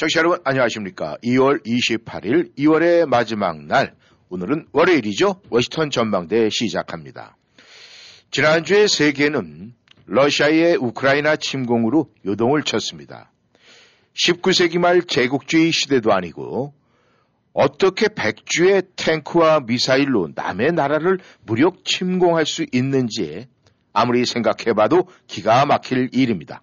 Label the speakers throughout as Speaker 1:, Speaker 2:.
Speaker 1: 청취자 여러분 안녕하십니까? 2월 28일 2월의 마지막 날 오늘은 월요일이죠? 워싱턴 전망대 시작합니다. 지난주에 세계는 러시아의 우크라이나 침공으로 요동을 쳤습니다. 19세기 말 제국주의 시대도 아니고 어떻게 백주의 탱크와 미사일로 남의 나라를 무력 침공할 수 있는지 아무리 생각해봐도 기가 막힐 일입니다.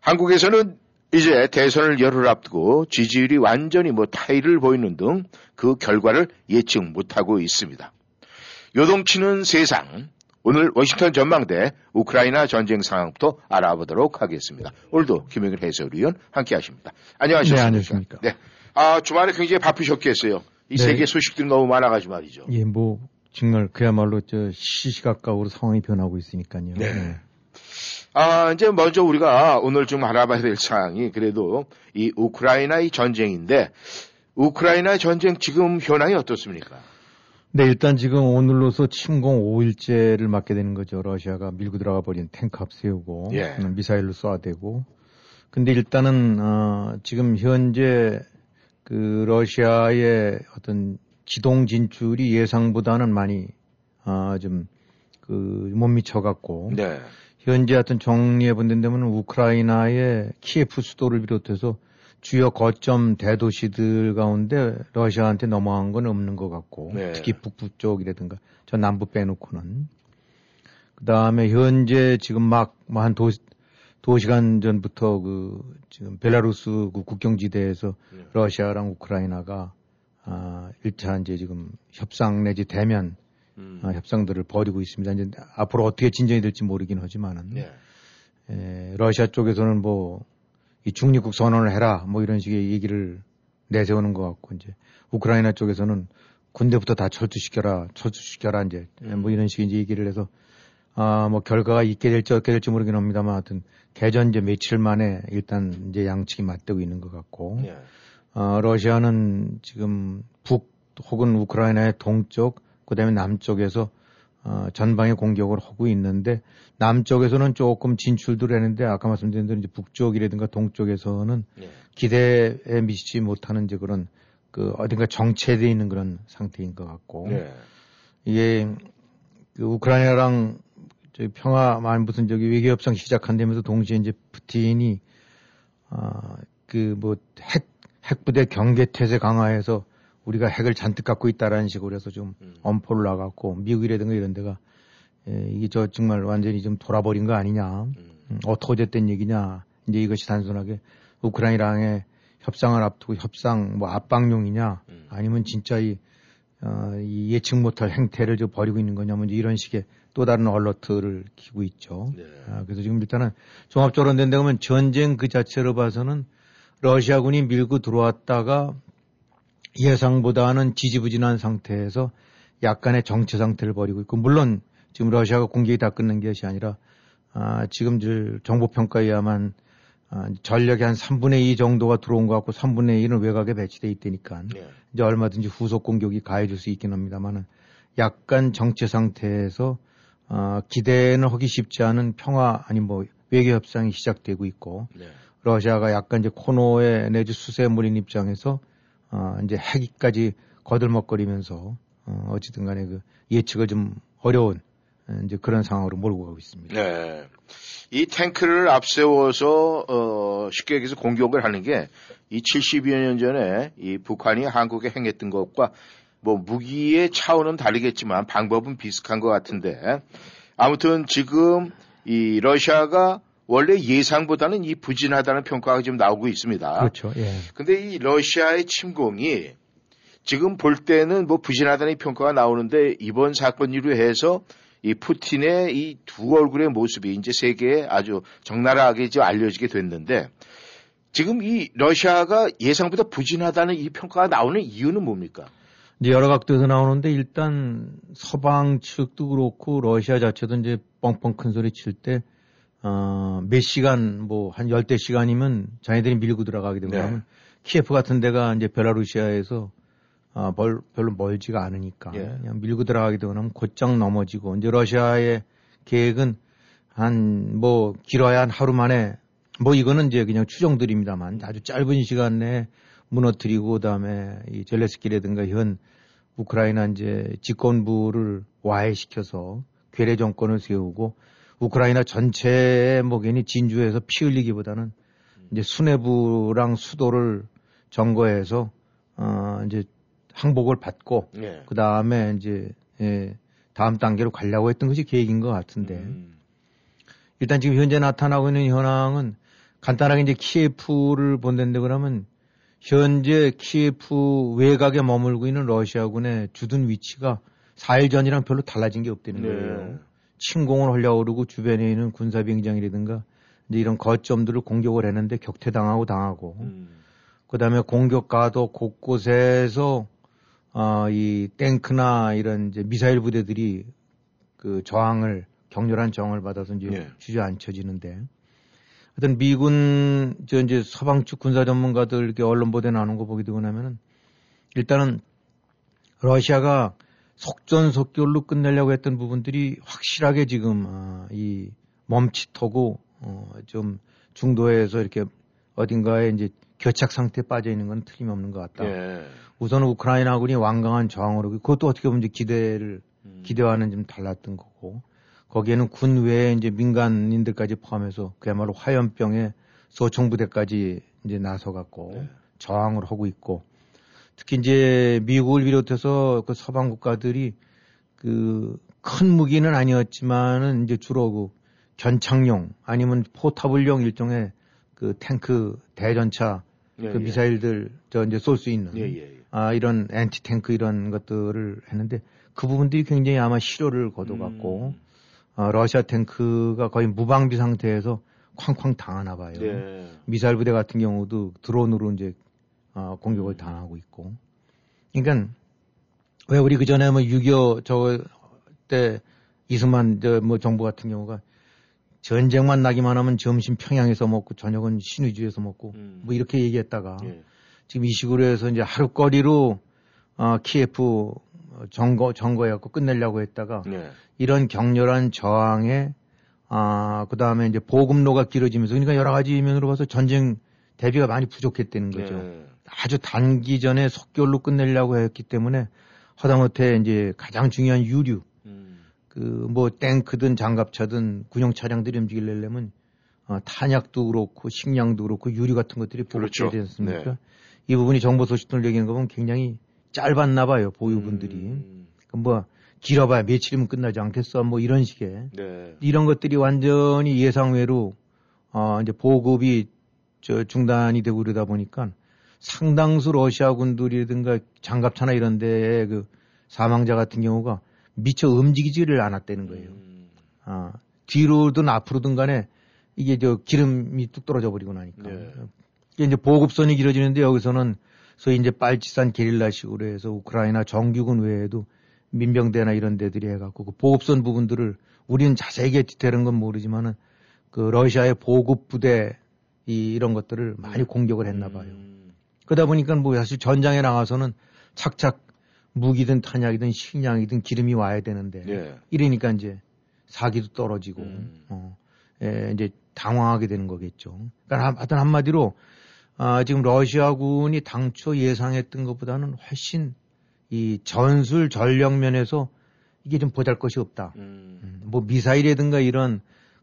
Speaker 1: 한국에서는 이제 대선을 열흘 앞두고 지지율이 완전히 뭐 타이를 보이는 등 그 결과를 예측 못하고 있습니다. 요동치는 세상 오늘 워싱턴 전망대 우크라이나 전쟁 상황부터 알아보도록 하겠습니다. 오늘도 김영일 해설위원 함께 하십니다. 안녕하십니까.
Speaker 2: 네, 안녕하십니까.
Speaker 1: 네. 아, 주말에 굉장히 바쁘셨겠어요. 이
Speaker 2: 네.
Speaker 1: 세계 소식들이 너무 많아가지고 말이죠.
Speaker 2: 예, 뭐 정말 그야말로 저 시시각각으로 상황이 변하고 있으니까요.
Speaker 1: 네. 아, 이제 먼저 우리가 오늘 좀 알아봐야 될 사항이 그래도 이 우크라이나의 전쟁인데 우크라이나 전쟁 지금 현황이 어떻습니까?
Speaker 2: 네, 일단 지금 오늘로서 침공 5일째를 맞게 되는 거죠. 러시아가 밀고 들어가 버린 탱크 앞세우고
Speaker 1: 예.
Speaker 2: 음, 미사일로 쏴대고. 근데 일단은 어, 지금 현재 그 러시아의 어떤 기동 진출이 예상보다는 많이 아, 좀 그 못 미쳐갖고
Speaker 1: 네.
Speaker 2: 현재 하여튼 정리해 본다면 우크라이나의 키예프 수도를 비롯해서 주요 거점 대도시들 가운데 러시아한테 넘어간 건 없는 것 같고
Speaker 1: 네.
Speaker 2: 특히 북부 쪽이라든가 저 남부 빼놓고는 그 다음에 현재 지금 막 한 도, 도시간 전부터 그 지금 벨라루스 그 국경지대에서
Speaker 1: 네.
Speaker 2: 러시아랑 우크라이나가 아, 1차 이제 지금 협상 내지 대면
Speaker 1: 음.
Speaker 2: 아, 협상들을 벌이고 있습니다. 이제 앞으로 어떻게 진전이 될지 모르긴 하지만은
Speaker 1: 네.
Speaker 2: 에, 러시아 쪽에서는 뭐 이 중립국 선언을 해라 뭐 이런 식의 얘기를 내세우는 것 같고 이제 우크라이나 쪽에서는 군대부터 다 철수시켜라 철수시켜라 이제 뭐 이런 식의 이제 얘기를 해서 아 뭐 결과가 있게 될지 없게 될지 모르긴 합니다만 하여튼 개전 이제 며칠 만에 일단 이제 양측이 맞대고 있는 것 같고
Speaker 1: 네.
Speaker 2: 어, 러시아는 지금 북 혹은 우크라이나의 동쪽, 그 다음에 남쪽에서 어, 전방에 공격을 하고 있는데 남쪽에서는 조금 진출들 했는데 아까 말씀드린 대로 이제 북쪽이라든가 동쪽에서는
Speaker 1: 네.
Speaker 2: 기대에 미치지 못하는 이제 그런 그 어딘가 정체되어 있는 그런 상태인 것 같고
Speaker 1: 네.
Speaker 2: 이게 그 우크라이나랑 저기 평화 만 무슨 저기 외교 협상 시작한다면서 동시에 이제 푸틴이 아그 뭐핵 핵부대 경계 태세 강화해서 우리가 핵을 잔뜩 갖고 있다라는 식으로 해서 좀
Speaker 1: 음.
Speaker 2: 엄포를 나갔고 미국이라든가 이런 데가 에, 이게 저 정말 완전히 좀 돌아버린 거 아니냐
Speaker 1: 음.
Speaker 2: 음, 어떻게 됐던 얘기냐 이제 이것이 단순하게 우크라이나랑의 협상을 앞두고 협상 뭐 압박용이냐
Speaker 1: 음.
Speaker 2: 아니면 진짜 이, 어, 이 예측 못할 행태를 저 벌이고 있는 거냐면 이제 이런 식의 또 다른 얼러트를 키고 있죠.
Speaker 1: 네.
Speaker 2: 아, 그래서 지금 일단은 종합적으로 된데 보면 전쟁 그 자체로 봐서는 러시아군이 밀고 들어왔다가 예상보다는 지지부진한 상태에서 약간의 정체 상태를 벌이고 있고 물론 지금 러시아가 공격이 다 끝난 것이 아니라 아, 지금 저 정보 평가에야만 아, 전력의 한 3분의 2 정도가 들어온 것 같고 3분의 1은 외곽에 배치돼 있다니까
Speaker 1: 네.
Speaker 2: 이제 얼마든지 후속 공격이 가해질 수 있긴 합니다만은 약간 정체 상태에서 어, 기대는 하기 쉽지 않은 평화 아니 뭐 외교 협상이 시작되고 있고
Speaker 1: 네.
Speaker 2: 러시아가 약간 이제 코너에 내지 수세물인 입장에서 어, 이제 핵이까지 거들먹거리면서 어, 어쨌든 간에 그 예측을 좀 어려운 어, 이제 그런 상황으로 몰고 가고 있습니다.
Speaker 1: 네. 이 탱크를 앞세워서 어, 쉽게 얘기해서 공격을 하는 게 이 70여 년 전에 이 북한이 한국에 행했던 것과 뭐 무기의 차원은 다르겠지만 방법은 비슷한 것 같은데 아무튼 지금 이 러시아가 원래 예상보다는 이 부진하다는 평가가 지금 나오고 있습니다.
Speaker 2: 그렇죠. 예.
Speaker 1: 근데 이 러시아의 침공이 지금 볼 때는 뭐 부진하다는 평가가 나오는데 이번 사건 이로 해서 이 푸틴의 이 두 얼굴의 모습이 이제 세계에 아주 적나라하게 이제 알려지게 됐는데 지금 이 러시아가 예상보다 부진하다는 이 평가가 나오는 이유는 뭡니까?
Speaker 2: 이제 여러 각도에서 나오는데 일단 서방 측도 그렇고 러시아 자체도 이제 뻥뻥 큰 소리 칠 때, 어, 몇 시간, 뭐, 한 열대 시간이면 자기들이 밀고 들어가게 되면
Speaker 1: 네.
Speaker 2: 키예프 같은 데가 이제 벨라루시아에서 아, 벌, 별로 멀지가 않으니까
Speaker 1: 예.
Speaker 2: 그냥 밀고 들어가게 되면 곧장 넘어지고 이제 러시아의 계획은 한 뭐 길어야 한 하루 만에 뭐 이거는 이제 그냥 추정들입니다만 아주 짧은 시간 내에 무너뜨리고 그다음에 이 젤레스키라든가 현 우크라이나 이제 집권부를 와해시켜서 괴뢰 정권을 세우고 우크라이나 뭐 괜히 진주에서 피 흘리기보다는 이제 수뇌부랑 수도를 점거해서 어 이제 항복을 받고
Speaker 1: 예.
Speaker 2: 그 다음에 이제 예, 다음 단계로 가려고 했던 것이 계획인 것 같은데
Speaker 1: 음.
Speaker 2: 일단 지금 현재 나타나고 있는 현황은 간단하게 이제 키예프를 본다는데 그러면 현재 키예프 외곽에 머물고 있는 러시아군의 주둔 위치가 4일 전이랑 별로 달라진 게 없다는
Speaker 1: 네.
Speaker 2: 거예요. 침공을 그러고 주변에 있는 군사 비행장이라든가 이제 이런 거점들을 공격을 했는데 격퇴당하고 당하고
Speaker 1: 음.
Speaker 2: 그다음에 공격 가도 곳곳에서 어, 이 탱크나 이런 이제 미사일 부대들이 그 저항을 격렬한 저항을 받아서 이제
Speaker 1: 네.
Speaker 2: 주저앉혀지는데 하여튼 미군 저 이제 서방 측 군사 전문가들 이렇게 언론 보도에 나오는 거 보게 되고 나면은 일단은 러시아가 속전속결로 끝내려고 했던 부분들이 확실하게 지금 아, 이 멈칫하고 어, 좀 중도에서 이렇게 어딘가에 이제 교착 상태에 빠져 있는 건 틀림없는 것 같다.
Speaker 1: 예.
Speaker 2: 우선 우크라이나군이 완강한 하고 그것도 어떻게 보면 이제 기대를
Speaker 1: 음.
Speaker 2: 기대와는 좀 달랐던 거고 거기에는 군 외에 이제 민간인들까지 포함해서 그야말로 화염병에 소총부대까지 이제 나서 갖고
Speaker 1: 네.
Speaker 2: 저항을 하고 있고 특히 이제 미국을 비롯해서 그 서방 국가들이 그 큰 무기는 아니었지만은 이제 주로 그 견착용 아니면 포타블용 일종의 그 탱크 대전차
Speaker 1: 예,
Speaker 2: 그
Speaker 1: 예.
Speaker 2: 미사일들 저 이제 쏠 수 있는
Speaker 1: 예, 예, 예.
Speaker 2: 아 이런 엔티 탱크 이런 것들을 했는데 그 부분들이 굉장히 아마 실효를 거둬갖고
Speaker 1: 음.
Speaker 2: 어, 러시아 탱크가 거의 무방비 상태에서 쾅쾅 당하나 봐요.
Speaker 1: 네.
Speaker 2: 미사일 부대 같은 경우도 드론으로 이제 어, 공격을 당하고 있고. 그러니까 왜 우리 그 전에 뭐 6.25 저 때 이승만 저뭐 정부 같은 경우가 전쟁만 나기만 하면 점심 평양에서 먹고 저녁은 신의주에서 먹고
Speaker 1: 음.
Speaker 2: 뭐 이렇게 얘기했다가
Speaker 1: 예.
Speaker 2: 지금 이 식으로 해서 이제 하루거리로 어, 키예프 점거 점거해갖고 끝내려고 했다가
Speaker 1: 네.
Speaker 2: 이런 격렬한 저항에 아 그 다음에 이제 보급로가 길어지면서 그러니까 여러 가지 면으로 봐서 전쟁 대비가 많이 부족했다는 거죠.
Speaker 1: 예.
Speaker 2: 아주 단기 전에 속결로 끝내려고 했기 때문에 하다못해 이제 가장 중요한 유류
Speaker 1: 음.
Speaker 2: 그뭐 탱크든 장갑차든 군용 차량들이 움직이려면 어, 탄약도 그렇고 식량도 그렇고 유류 같은 것들이
Speaker 1: 그렇죠.
Speaker 2: 보급돼야 되지 않습니까?
Speaker 1: 네.
Speaker 2: 이 부분이 정보 소식들 얘기하는 거 보면 굉장히 짧았나 봐요 보유분들이
Speaker 1: 음.
Speaker 2: 그뭐 길어봐야 며칠이면 끝나지 않겠어 뭐 이런 식의
Speaker 1: 네.
Speaker 2: 이런 것들이 완전히 예상외로 어 이제 보급이 저 중단이 되고 그러다 보니까 상당수 러시아 군들이라든가 장갑차나 이런 데에 그 사망자 같은 경우가 미처 움직이지를 않았다는 거예요.
Speaker 1: 음.
Speaker 2: 아, 뒤로든 앞으로든 간에 이게 저 기름이 뚝 떨어져 버리고 나니까.
Speaker 1: 네.
Speaker 2: 이게 이제 보급선이 길어지는데 여기서는 소위 이제 빨치산 게릴라식으로 해서 우크라이나 정규군 외에도 민병대나 이런 데들이 해갖고 그 보급선 부분들을 우리는 자세하게 디테일한 건 모르지만은 그 러시아의 보급 부대 이 이런 것들을 많이 공격을 했나 봐요.
Speaker 1: 음.
Speaker 2: 그러다 보니까 뭐 사실 전장에 나가서는 착착 무기든 탄약이든 식량이든 기름이 와야 되는데
Speaker 1: 예.
Speaker 2: 이러니까 이제 사기도 떨어지고
Speaker 1: 음.
Speaker 2: 어, 예, 이제 당황하게 되는 거겠죠. 그러니까 한- 하여튼 한마디로 아, 지금 러시아군이 당초 예상했던 것보다는 훨씬 이 전술 전력 면에서 이게 좀 보잘 것이 없다.
Speaker 1: 음.
Speaker 2: 음, 뭐 미사일이라든가 이런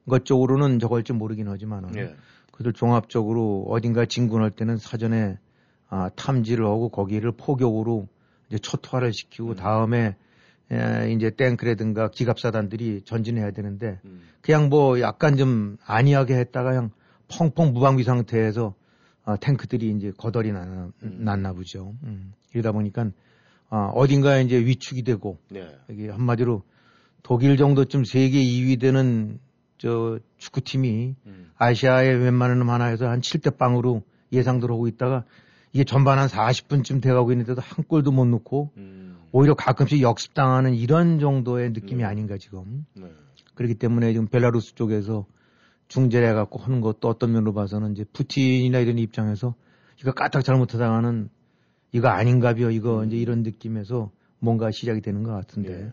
Speaker 2: 것 쪽으로는 저걸지 모르긴 하지만은
Speaker 1: 예.
Speaker 2: 그들 종합적으로 어딘가 진군할 때는 사전에 아, 탐지를 하고 거기를 포격으로 이제 초토화를 시키고
Speaker 1: 음.
Speaker 2: 다음에 에, 이제 탱크라든가 기갑사단들이 전진해야 되는데
Speaker 1: 음.
Speaker 2: 그냥 뭐 약간 좀 안이하게 했다가 그냥 펑펑 무방비 상태에서 아, 탱크들이 이제 거덜이 났나,
Speaker 1: 음.
Speaker 2: 났나 보죠. 음. 이러다 보니까 아, 어딘가에 이제 위축이 되고
Speaker 1: 네.
Speaker 2: 여기 한마디로 독일 정도쯤 세계 2위 되는 저 축구팀이
Speaker 1: 음.
Speaker 2: 아시아의 웬만한 놈 하나에서 한 7대 빵으로 예상들 하고 있다가 이게 전반 한 40분쯤 돼가고 있는데도 한 골도 못 넣고
Speaker 1: 음.
Speaker 2: 오히려 가끔씩 역습당하는 이런 정도의 느낌이
Speaker 1: 네.
Speaker 2: 아닌가 지금.
Speaker 1: 네.
Speaker 2: 그렇기 때문에 지금 벨라루스 쪽에서 중재를 해갖고 하는 것도 어떤 면으로 봐서는 이제 푸틴이나 이런 입장에서 이거 까딱 잘못하다가는 이거 아닌가벼 이거
Speaker 1: 음.
Speaker 2: 이제 이런 느낌에서 뭔가 시작이 되는 것 같은데
Speaker 1: 예.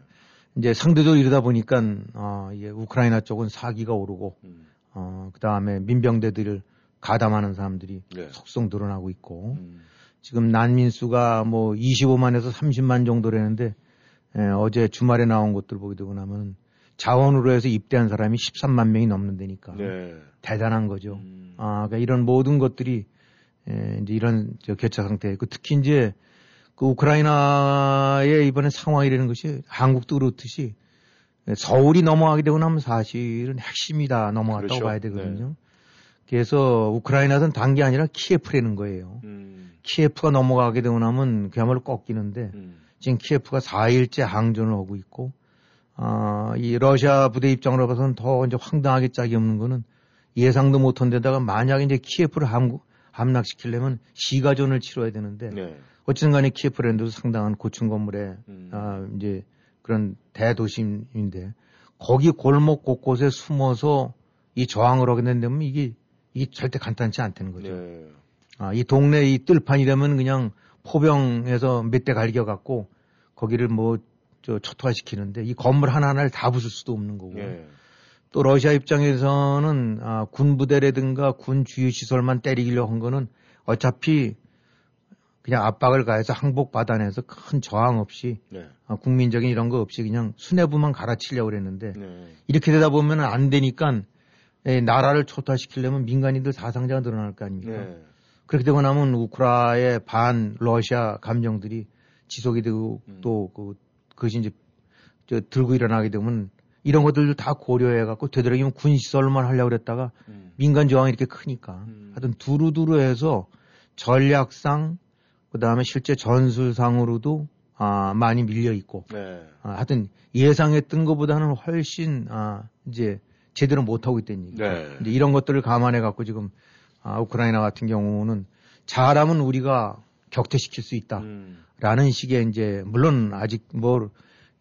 Speaker 2: 이제 상대적으로 이러다 보니까 어, 이게 우크라이나 쪽은 사기가 오르고
Speaker 1: 음.
Speaker 2: 어, 그 다음에 민병대들을 가담하는 사람들이
Speaker 1: 네.
Speaker 2: 속속 늘어나고 있고
Speaker 1: 음.
Speaker 2: 지금 난민 수가 뭐 25만에서 30만 정도라는데 에, 어제 주말에 나온 것들 보게 되고 나면 자원으로 해서 입대한 사람이 13만 명이 넘는다니까
Speaker 1: 네.
Speaker 2: 대단한 거죠.
Speaker 1: 음.
Speaker 2: 아, 그러니까 이런 모든 것들이 에, 이제 이런 저 교차 상태. 그 특히 이제 그 우크라이나의 이번에 상황이라는 것이 한국도 그렇듯이 서울이 넘어가게 되고 나면 사실은 핵심이 다 넘어갔다고
Speaker 1: 그렇죠.
Speaker 2: 봐야 되거든요. 그래서 우크라이나는 단게 아니라 키예프라는 거예요.
Speaker 1: 음.
Speaker 2: 키예프가 넘어가게 되고 나면 그야말로 꺾이는데
Speaker 1: 음.
Speaker 2: 지금 키예프가 4일째 항전을 하고 있고 아, 이 러시아 부대 입장으로 봐서는 더 이제 황당하게 짝이 없는 거는 예상도 못한 데다가 만약에 이제 키예프를 함, 함락시키려면 시가전을 치러야 되는데
Speaker 1: 네.
Speaker 2: 어쨌든 간에 키예프란 데도 상당한 고층 건물에
Speaker 1: 음.
Speaker 2: 아, 이제 그런 대도심인데 거기 골목 곳곳에 숨어서 이 저항을 하게 된다면 이게 이게 절대 간단치 않다는 거죠.
Speaker 1: 네.
Speaker 2: 아, 이 동네 이 뜰판이라면 그냥 포병에서 몇 대 갈겨 갖고 거기를 뭐 저 초토화시키는데 이 건물 하나하나를 다 부술 수도 없는 거고
Speaker 1: 네.
Speaker 2: 또 러시아 입장에서는 아, 군 부대라든가 군 주요 시설만 때리기로 한 거는 어차피 그냥 압박을 가해서 항복 받아내서 큰 저항 없이
Speaker 1: 네.
Speaker 2: 아, 국민적인 이런 거 없이 그냥 수뇌부만 갈아치려고 그랬는데
Speaker 1: 네.
Speaker 2: 이렇게 되다 보면 안 되니까 에, 나라를 초토화시키려면 민간인들 사상자가 늘어날 거 아닙니까?
Speaker 1: 네.
Speaker 2: 그렇게 되고 나면 우크라의 반 러시아 감정들이 지속이 되고
Speaker 1: 음.
Speaker 2: 또그 그것이 이제 저 들고 일어나게 되면 이런 것들도 다 고려해 갖고 되도록이면 군 시설만 하려고 그랬다가
Speaker 1: 음.
Speaker 2: 민간 저항이 이렇게 크니까
Speaker 1: 음.
Speaker 2: 하여튼 두루두루 해서 전략상 그다음에 실제 전술상으로도 아 많이 밀려 있고
Speaker 1: 네.
Speaker 2: 아, 하여튼 예상했던 것보다는 훨씬 아 이제 제대로 못 하고 있다는 얘기죠.
Speaker 1: 네.
Speaker 2: 이제 이런 것들을 감안해 갖고 지금 아, 우크라이나 같은 경우는 잘하면 우리가 격퇴시킬 수 있다라는
Speaker 1: 음.
Speaker 2: 식의 이제 물론 아직 뭐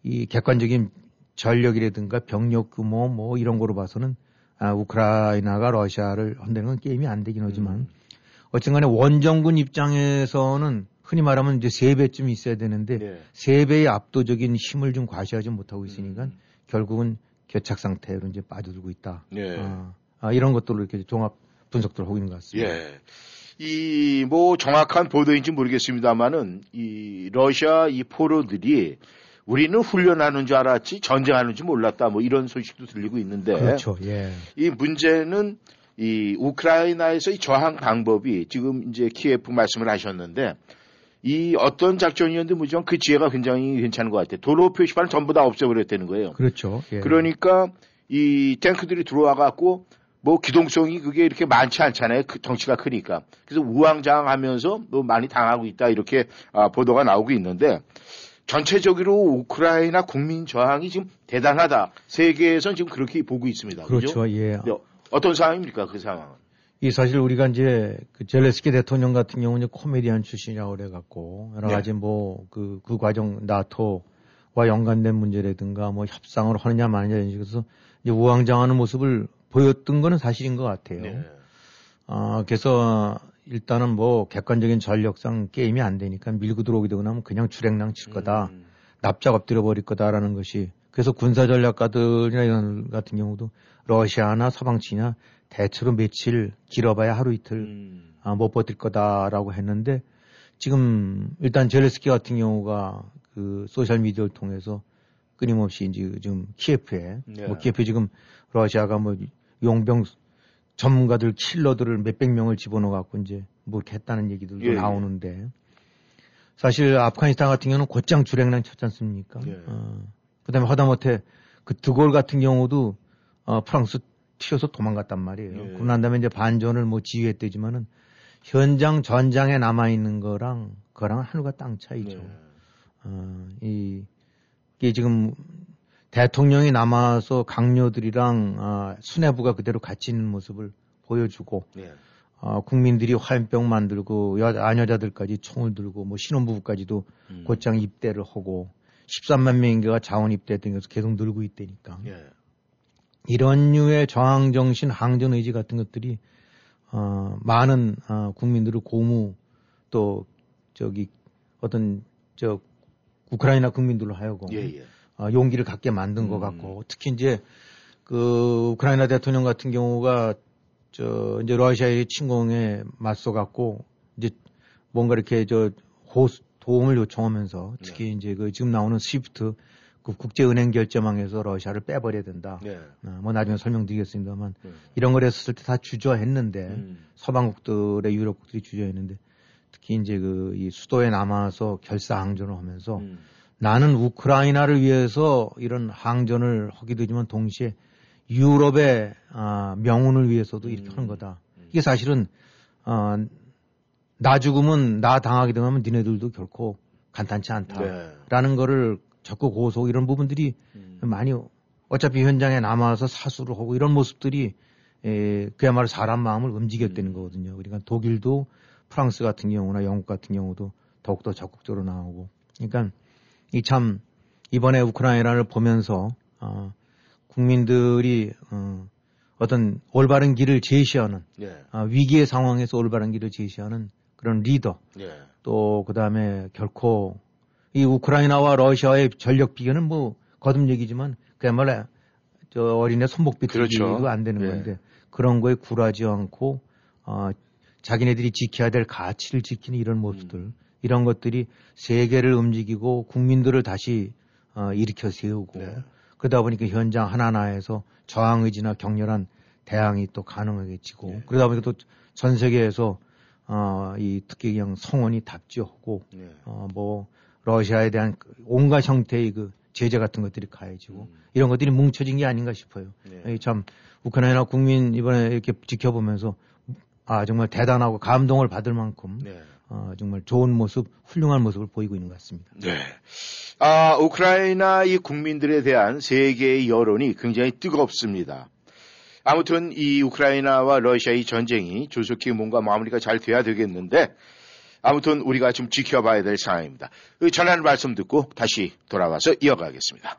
Speaker 2: 이 객관적인 전력이라든가 병력 규모 뭐 이런 거로 봐서는 아, 우크라이나가 러시아를 한다는 건 게임이 안 되긴 하지만
Speaker 1: 음.
Speaker 2: 어쨌든 간에 원정군 입장에서는 흔히 말하면 이제 세 배쯤 있어야 되는데
Speaker 1: 네.
Speaker 2: 세 배의 압도적인 힘을 좀 과시하지 못하고 있으니까
Speaker 1: 음.
Speaker 2: 결국은 교착 상태로 이제 빠져들고 있다.
Speaker 1: 네.
Speaker 2: 아, 아, 이런 것들을 이렇게 종합 분석들을 하고 있는 것 같습니다.
Speaker 1: 예. 이, 뭐, 정확한 보도인지 모르겠습니다만은, 이, 러시아 이 포로들이 우리는 훈련하는 줄 알았지 전쟁하는 줄 몰랐다. 뭐 이런 소식도 들리고 있는데.
Speaker 2: 그렇죠. 예.
Speaker 1: 이 문제는 이 우크라이나에서 이 저항 방법이 지금 이제 키예프 말씀을 하셨는데 이 어떤 작전이었는데 무조건 그 지혜가 굉장히 괜찮은 것 같아요. 도로 표시판을 전부 다 없애버렸다는 거예요.
Speaker 2: 그렇죠. 예.
Speaker 1: 그러니까 이 탱크들이 들어와 갖고 뭐 기동성이 그게 이렇게 많지 않잖아요. 그 덩치가 크니까. 그래서 우왕좌왕하면서 뭐 많이 당하고 있다 이렇게 아, 보도가 나오고 있는데 전체적으로 우크라이나 국민 저항이 지금 대단하다. 세계에선 지금 그렇게 보고 있습니다. 그죠?
Speaker 2: 그렇죠. 예.
Speaker 1: 네, 어떤 상황입니까 그 상황은?
Speaker 2: 이 사실 우리가 이제 그 젤레스키 대통령 같은 경우는 코미디언 출신이라고 그래갖고 여러
Speaker 1: 네.
Speaker 2: 가지 뭐그그 과정 나토와 연관된 문제라든가 뭐 협상을 하느냐 마느냐 이런 식으로 이제 우왕좌왕하는 모습을 보였던 거는 사실인 것 같아요.
Speaker 1: 네.
Speaker 2: 아 그래서 일단은 뭐 객관적인 전력상 게임이 안 되니까 밀고 들어오게 되고 나면 그냥 주랭랑 칠 거다.
Speaker 1: 음,
Speaker 2: 납작 엎드려 버릴 거다라는 것이 그래서 군사 전략가들이나 이런 같은 경우도 러시아나 서방측이나 대체로 며칠 길어봐야 하루 이틀
Speaker 1: 음,
Speaker 2: 아, 못 버틸 거다라고 했는데 지금 일단 젤렌스키 같은 경우가 그 소셜 미디어를 통해서 끊임없이 이제 지금 키예프에
Speaker 1: 네.
Speaker 2: 뭐 키예프 지금 러시아가 뭐 용병 전문가들 킬러들을 몇백 명을 집어넣어 갖고 이제 뭐 이렇게 했다는 얘기들도
Speaker 1: 예, 예.
Speaker 2: 나오는데 사실 아프가니스탄 같은 경우는 곧장 줄행랑 쳤지 않습니까?
Speaker 1: 예.
Speaker 2: 어, 그다음에 하다못해 그 드골 같은 경우도 어, 프랑스 튀어서 도망갔단 말이에요.
Speaker 1: 예.
Speaker 2: 그러고 난 다음에 이제 반전을 뭐 지휘했대지만은 현장 전장에 남아 있는 거랑 그거랑 하늘과 땅 차이죠.
Speaker 1: 네.
Speaker 2: 어, 이, 이게 지금 대통령이 남아서 강요들이랑 아, 수뇌부가 그대로 같이 있는 모습을 보여주고
Speaker 1: 네.
Speaker 2: 어, 국민들이 화염병 만들고 여, 아녀자들까지 총을 들고 뭐 신혼부부까지도
Speaker 1: 음.
Speaker 2: 곧장 입대를 하고 13만 명인가가 자원 입대했던 것서 계속 늘고 있다니까.
Speaker 1: 예.
Speaker 2: 이런 류의 저항 정신, 항전 의지 같은 것들이 어, 많은 어, 국민들을 고무 또 저기 어떤 저 우크라이나 국민들로 하여금
Speaker 1: 예, 예.
Speaker 2: 어, 용기를 갖게 만든 것
Speaker 1: 음.
Speaker 2: 같고 특히 이제 그 우크라이나 대통령 같은 경우가 저 이제 러시아의 침공에 맞서 갖고 이제 뭔가 이렇게 저 호, 도움을 요청하면서 특히
Speaker 1: 네.
Speaker 2: 이제 그 지금 나오는 스위프트 그 국제은행 결제망에서 러시아를 빼버려야 된다.
Speaker 1: 예.
Speaker 2: 어, 뭐 나중에 설명드리겠습니다만
Speaker 1: 음.
Speaker 2: 이런 걸 했을 때 다 주저했는데
Speaker 1: 음.
Speaker 2: 서방국들의 유럽국들이 주저했는데 특히 이제 그 이 수도에 남아서 결사 항전을 하면서
Speaker 1: 음.
Speaker 2: 나는 우크라이나를 위해서 이런 항전을 하기도 하지만 동시에 유럽의 아, 명운을 위해서도 이렇게
Speaker 1: 음.
Speaker 2: 하는 거다. 이게 사실은 어, 나 죽으면 나 당하게 되면 니네들도 결코 간단치 않다라는
Speaker 1: 네.
Speaker 2: 거를 적고 고소 이런 부분들이
Speaker 1: 음.
Speaker 2: 많이 어차피 현장에 남아서 사수를 하고 이런 모습들이 에, 그야말로 사람 마음을 움직였다는
Speaker 1: 음.
Speaker 2: 거거든요. 그러니까 독일도 프랑스 같은 경우나 영국 같은 경우도 더욱더 적극적으로 나오고. 그러니까 이 참 이번에 우크라이나를 보면서 어, 국민들이 어, 어떤 올바른 길을 제시하는
Speaker 1: 예.
Speaker 2: 아, 위기의 상황에서 올바른 길을 제시하는 그런 리더
Speaker 1: 예.
Speaker 2: 또 그 다음에 결코 이 우크라이나와 러시아의 전력 비교는 뭐 거듭 얘기지만 그야말로 저 어린애 손목 비틀기도
Speaker 1: 그렇죠.
Speaker 2: 안 되는
Speaker 1: 예.
Speaker 2: 건데 그런 거에 굴하지 않고 어 자기네들이 지켜야 될 가치를 지키는 이런 모습들
Speaker 1: 음.
Speaker 2: 이런 것들이 세계를 움직이고 국민들을 다시 어 일으켜 세우고
Speaker 1: 네.
Speaker 2: 그러다 보니까 현장 하나하나에서 저항 의지나 격렬한 대항이 또 가능하게지고
Speaker 1: 네.
Speaker 2: 그러다 보니까 또 전 세계에서 어 이 특히 그냥 성원이 답지하고
Speaker 1: 예.
Speaker 2: 어, 뭐, 러시아에 대한 그 온갖 형태의 그 제재 같은 것들이 가해지고,
Speaker 1: 음.
Speaker 2: 이런 것들이 뭉쳐진 게 아닌가 싶어요.
Speaker 1: 예.
Speaker 2: 이 참, 우크라이나 국민 이번에 이렇게 지켜보면서, 아, 정말 대단하고 감동을 받을 만큼,
Speaker 1: 네.
Speaker 2: 어, 정말 좋은 모습, 훌륭한 모습을 보이고 있는 것 같습니다.
Speaker 1: 네. 아, 우크라이나 이 국민들에 대한 세계의 여론이 굉장히 뜨겁습니다. 아무튼 이 우크라이나와 러시아의 전쟁이 조속히 뭔가 마무리가 잘 돼야 되겠는데 아무튼 우리가 좀 지켜봐야 될 상황입니다. 그 전하는 말씀 듣고 다시 돌아와서 이어가겠습니다.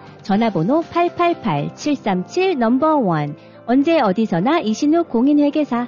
Speaker 3: 전화번호 888-737 넘버 원. 언제 어디서나 이신욱 공인회계사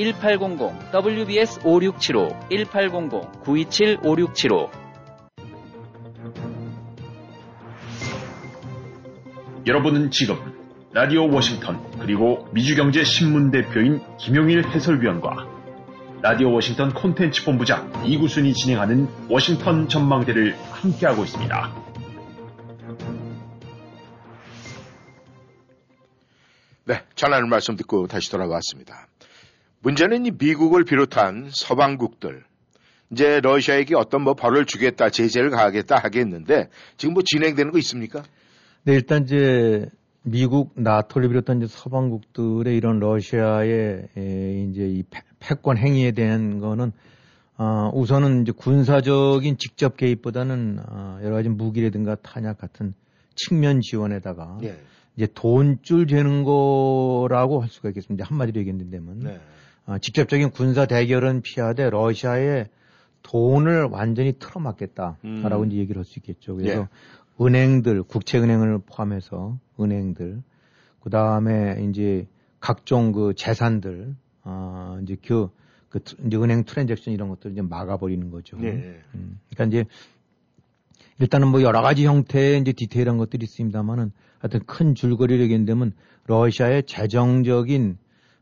Speaker 4: 1800 WBS 5675 1800 927 5675
Speaker 5: 여러분은 지금 라디오 워싱턴 그리고 미주경제 신문 대표인 김용일 해설위원과 라디오 워싱턴 콘텐츠 본부장 이구순이 진행하는 워싱턴 전망대를 함께하고 있습니다.
Speaker 1: 네, 전하는 말씀 듣고 다시 돌아왔습니다. 문제는 이 미국을 비롯한 서방국들, 이제 러시아에게 어떤 뭐 벌을 주겠다, 제재를 가하겠다 하겠는데 지금 뭐 진행되는 거 있습니까?
Speaker 2: 네, 일단 이제 미국, 나토를 비롯한 이제 서방국들의 이런 러시아의 에, 이제 이 패, 패권 행위에 대한 거는 어, 우선은 이제 군사적인 직접 개입보다는 어, 여러 가지 무기라든가 탄약 같은 측면 지원에다가
Speaker 1: 예.
Speaker 2: 이제 돈줄 되는 거라고 할 수가 있겠습니다. 한마디로 얘기했는데면
Speaker 1: 네.
Speaker 2: 어, 직접적인 군사 대결은 피하되 러시아에 돈을 완전히 틀어막겠다라고
Speaker 1: 음.
Speaker 2: 이제 얘기를 할 수 있겠죠. 그래서
Speaker 1: 예.
Speaker 2: 은행들, 국책은행을 포함해서 은행들, 그 다음에 이제 각종 그 재산들, 아, 이제 그, 그, 투- 이제 은행 transaction 이런 것들을 이제 막아버리는 거죠.
Speaker 1: 예.
Speaker 2: 음, 그러니까 이제 일단은 뭐 여러 가지 형태의 이제 디테일한 것들이 있습니다만은 하여튼 큰 줄거리를 얘기한다면 러시아의 재정적인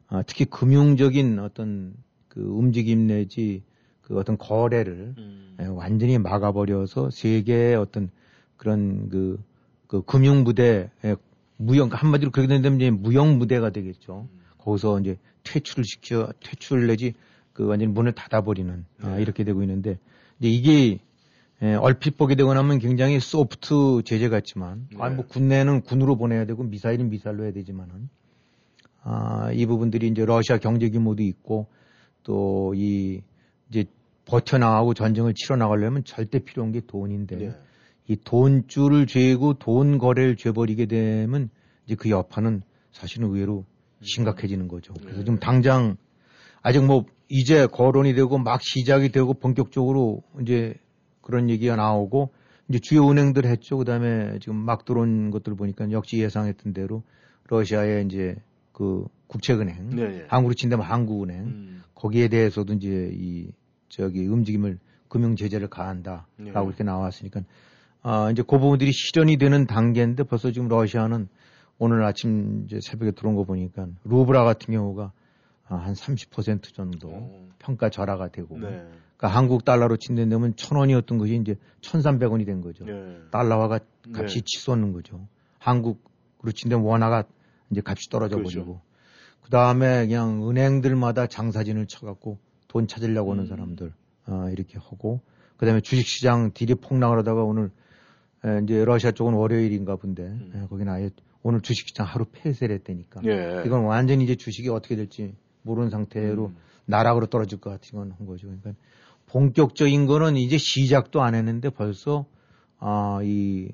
Speaker 2: 아, 특히 금융적인 어떤 그 움직임 내지 그 어떤 거래를
Speaker 1: 음.
Speaker 2: 예, 완전히 막아버려서 세계의 어떤 그런 그, 그 금융 무대, 예, 무형, 한마디로 그렇게 된다면 이제 무형 무대가 되겠죠. 거기서 이제 퇴출을 시켜, 퇴출 내지 그 완전히 문을 닫아버리는, 아,
Speaker 1: 네.
Speaker 2: 이렇게 되고 있는데, 이제 이게, 예, 얼핏 보게 되고 나면 굉장히 소프트 제재 같지만,
Speaker 1: 네.
Speaker 2: 아니 뭐 군내는 군으로 보내야 되고 미사일은 미사일로 해야 되지만은, 아, 이 부분들이 이제 러시아 경제 규모도 있고, 또 이, 이제 버텨나가고 전쟁을 치러 나가려면 절대 필요한 게 돈인데,
Speaker 1: 네.
Speaker 2: 이 돈줄을 죄고 돈 거래를 죄버리게 되면 이제 그 여파는 사실은 의외로 심각해지는 거죠. 그래서
Speaker 1: 네.
Speaker 2: 지금 당장 아직 뭐 이제 거론이 되고 막 시작이 되고 본격적으로 이제 그런 얘기가 나오고 이제 주요 은행들 했죠. 그다음에 지금 막 들어온 것들 보니까 역시 예상했던 대로 러시아의 이제 그 국채은행,
Speaker 1: 네, 네.
Speaker 2: 한국으로 친다면 한국은행
Speaker 1: 음.
Speaker 2: 거기에 대해서도 이제 이 저기 움직임을 금융 제재를 가한다라고
Speaker 1: 네.
Speaker 2: 이렇게 나왔으니까 아 이제 그 부분들이 실현이 되는 단계인데 벌써 지금 러시아는 오늘 아침 이제 새벽에 들어온 거 보니까 루브라 같은 경우가 아, 한30% 정도
Speaker 1: 어.
Speaker 2: 평가 절하가 되고
Speaker 1: 네.
Speaker 2: 그러니까 한국 달러로 친다면 천 원이었던 것이 이제 천삼백 원이 된 거죠.
Speaker 1: 네.
Speaker 2: 달러화가 값이
Speaker 1: 네.
Speaker 2: 치솟는 거죠. 한국으로 친다면 원화가 이제 값이 떨어져
Speaker 1: 그렇죠.
Speaker 2: 버리고 그 다음에 그냥 은행들마다 장사진을 쳐갖고 돈 찾으려고 오는
Speaker 1: 음.
Speaker 2: 사람들 어, 이렇게 하고 그 다음에 주식시장 딜이 폭락을 하다가 오늘 에, 이제 러시아 쪽은 월요일인가 본데
Speaker 1: 음.
Speaker 2: 에, 거기는 아예 오늘 주식시장 하루 폐쇄를 했다니까
Speaker 1: 예.
Speaker 2: 이건 완전히 이제 주식이 어떻게 될지 모르는 상태로
Speaker 1: 음.
Speaker 2: 나락으로 떨어질 것 같은 건 한 거죠. 그러니까 본격적인 거는 이제 시작도 안 했는데 벌써 아, 이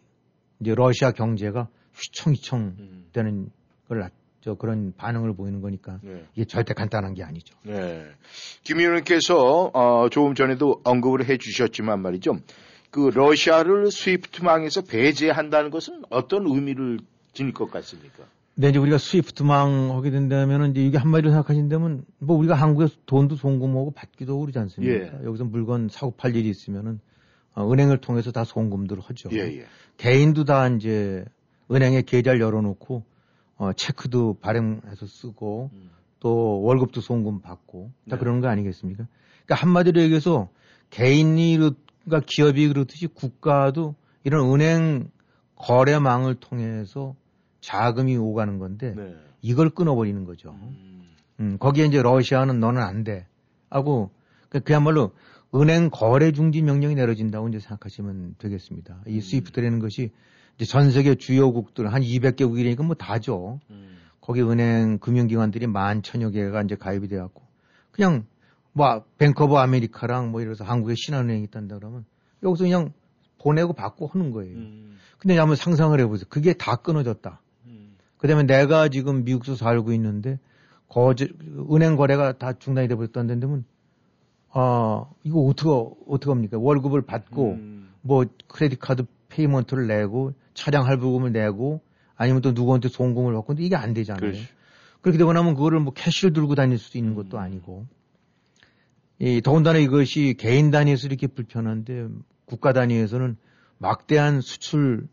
Speaker 2: 이제 러시아 경제가 휘청휘청
Speaker 1: 음.
Speaker 2: 되는 걸 나- 저 그런 반응을 보이는 거니까
Speaker 1: 네.
Speaker 2: 이게 절대 간단한 게 아니죠.
Speaker 1: 네. 김 의원님께서 어, 조금 전에도 언급을 해 주셨지만 말이죠. 그 러시아를 스위프트망에서 배제한다는 것은 어떤 의미를 지닐 것 같습니까?
Speaker 2: 근데 이제 우리가 스위프트망 하게 된다면은 이제 이게 한마디로 생각하신다면 뭐 우리가 한국에서 돈도 송금하고 받기도 그러지 않습니까?
Speaker 1: 예.
Speaker 2: 여기서 물건 사고 팔 일이 있으면은 어, 은행을 통해서 다 송금들을 하죠.
Speaker 1: 예, 예.
Speaker 2: 개인도 다 이제 은행에 계좌를 열어놓고 어, 체크도 발행해서 쓰고
Speaker 1: 음.
Speaker 2: 또 월급도 송금 받고 다
Speaker 1: 네.
Speaker 2: 그러는 거 아니겠습니까? 그러니까 한마디로 얘기해서 개인이 그러니까 기업이 그렇듯이 국가도 이런 은행 거래망을 통해서 자금이 오가는 건데
Speaker 1: 네.
Speaker 2: 이걸 끊어버리는 거죠.
Speaker 1: 음.
Speaker 2: 음, 거기에 이제 러시아는 너는 안 돼. 하고 그- 그야말로 은행 거래 중지 명령이 내려진다고 이제 생각하시면 되겠습니다. 이
Speaker 1: 음.
Speaker 2: SWIFT라는 것이 이제 전 세계 주요국들 한 200개국이니까 뭐 다죠.
Speaker 1: 음.
Speaker 2: 거기 은행 금융기관들이 만 천여 개가 이제 가입이 돼갖고 그냥 뭐 of America랑 뭐 이래서 한국에 신한은행이 있단다 그러면 여기서 그냥 보내고 받고 하는 거예요.
Speaker 1: 음.
Speaker 2: 근데 한번 상상을 해보세요. 그게 다 끊어졌다.
Speaker 1: 음.
Speaker 2: 그다음에 내가 지금 미국에서 살고 있는데 근데 은행 거래가 다 중단이 돼 버렸다는 데면 아 이거 어떻게 어떻게 합니까? 월급을 받고
Speaker 1: 음.
Speaker 2: 뭐 credit card payment를 내고 차량 할부금을 내고 아니면 또 누구한테 송금을 받고 근데 이게 안 되잖아요.
Speaker 1: 그렇죠.
Speaker 2: 그렇게 되고 나면 그거를 뭐 cash를 들고 다닐 수도 있는 것도
Speaker 1: 음.
Speaker 2: 아니고 이 더군다나 이것이 개인 단위에서 이렇게 불편한데 국가 단위에서는 막대한 수출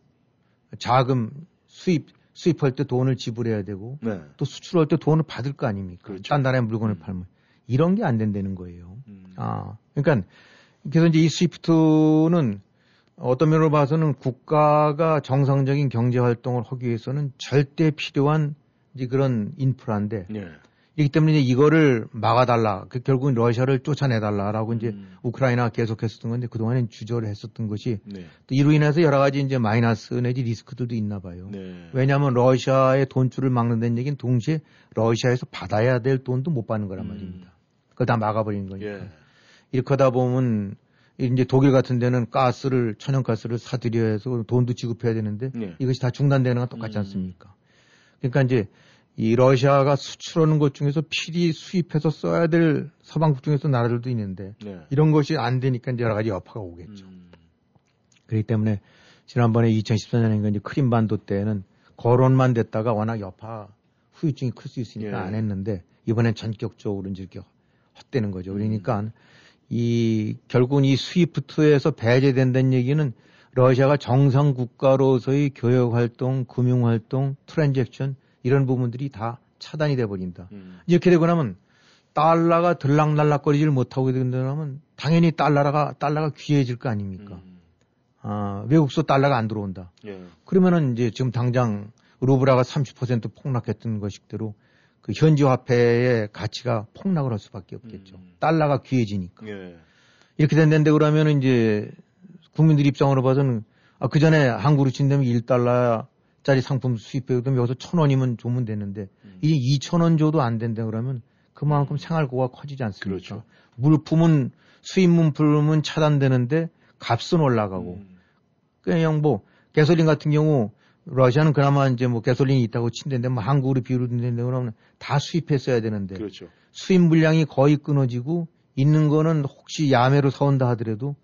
Speaker 2: 자금 수입 수입할 때 돈을 지불해야 되고
Speaker 1: 네.
Speaker 2: 또 수출할 때 돈을 받을 거 아닙니까?
Speaker 1: 그렇죠.
Speaker 2: 딴 나라에 물건을
Speaker 1: 음.
Speaker 2: 팔면 이런 게 안 된다는 거예요.
Speaker 1: 음.
Speaker 2: 아, 그러니까 그래서 이제 이 스위프트는 어떤 면으로 봐서는 국가가 정상적인 경제 활동을 하기 위해서는 절대 필요한 이제 그런 인프라인데
Speaker 1: 네.
Speaker 2: 이기 때문에 이제 이거를 막아달라. 그 결국은 러시아를 쫓아내달라라고 이제
Speaker 1: 음.
Speaker 2: 우크라이나 계속했었던 건데 그동안엔 주저를 했었던 것이
Speaker 1: 네.
Speaker 2: 또 이로 인해서 여러 가지 이제 마이너스 내지 리스크들도 있나 봐요.
Speaker 1: 네.
Speaker 2: 왜냐하면 러시아의 돈줄을 막는다는 얘기는 동시에 러시아에서 받아야 될 돈도 못 받는 거란
Speaker 1: 음.
Speaker 2: 말입니다. 그거 다 막아버리는 거니까.
Speaker 1: 예.
Speaker 2: 이렇게 하다 보면 이제 독일 같은 데는 가스를 천연가스를 사들여야 해서 돈도 지급해야 되는데
Speaker 1: 네.
Speaker 2: 이것이 다 중단되는 건 똑같지
Speaker 1: 음.
Speaker 2: 않습니까? 그러니까 이제 이 러시아가 수출하는 것 중에서 필히 수입해서 써야 될 서방국 중에서 나라들도 있는데
Speaker 1: 네.
Speaker 2: 이런 것이 안 되니까 이제 여러 가지 여파가 오겠죠.
Speaker 1: 음.
Speaker 2: 그렇기 때문에 지난번에 2014년인가 이제 크림반도 때는 거론만 됐다가 워낙 여파 후유증이 클 수 있으니까
Speaker 1: 예.
Speaker 2: 안 했는데 이번엔 전격적으로 이제 이렇게 헛되는 거죠. 그러니까 이 결국은 이 스위프트에서 배제된다는 얘기는 러시아가 정상 국가로서의 교역 활동, 금융 활동, 트랜잭션 이런 부분들이 다 차단이 돼 버린다.
Speaker 1: 음.
Speaker 2: 이렇게 되고 나면 달러가 들락날락거리지를 못하게 된다면 당연히 달러가 달러가 귀해질 거 아닙니까?
Speaker 1: 음.
Speaker 2: 아, 외국서 달러가 안 들어온다.
Speaker 1: 예.
Speaker 2: 그러면은 이제 지금 당장 루브라가 30% 폭락했던 것식대로 그 현지 화폐의 가치가 폭락을 할 수밖에 없겠죠.
Speaker 1: 음.
Speaker 2: 달러가 귀해지니까.
Speaker 1: 예.
Speaker 2: 이렇게 된다는데 그러면은 이제 국민들 입장으로 봐서는 아, 그 전에 한국으로 친다면 1달러짜리 상품 수입해도 여기서 천 원이면 주면 되는데
Speaker 1: 음.
Speaker 2: 이 2천 원 줘도 안 된다 그러면 그만큼 생활고가 커지지 않습니까?
Speaker 1: 그렇죠.
Speaker 2: 물품은 수입 물품은 차단되는데 값은 올라가고
Speaker 1: 음.
Speaker 2: 그냥 뭐 가솔린 같은 경우 러시아는 그나마 이제 뭐 가솔린이 있다고 친다는데 뭐 한국으로 비유를 든다는데 그러면 다 수입했어야 되는데
Speaker 1: 그렇죠.
Speaker 2: 수입 물량이 거의 끊어지고 있는 거는 혹시 야매로 사온다 하더라도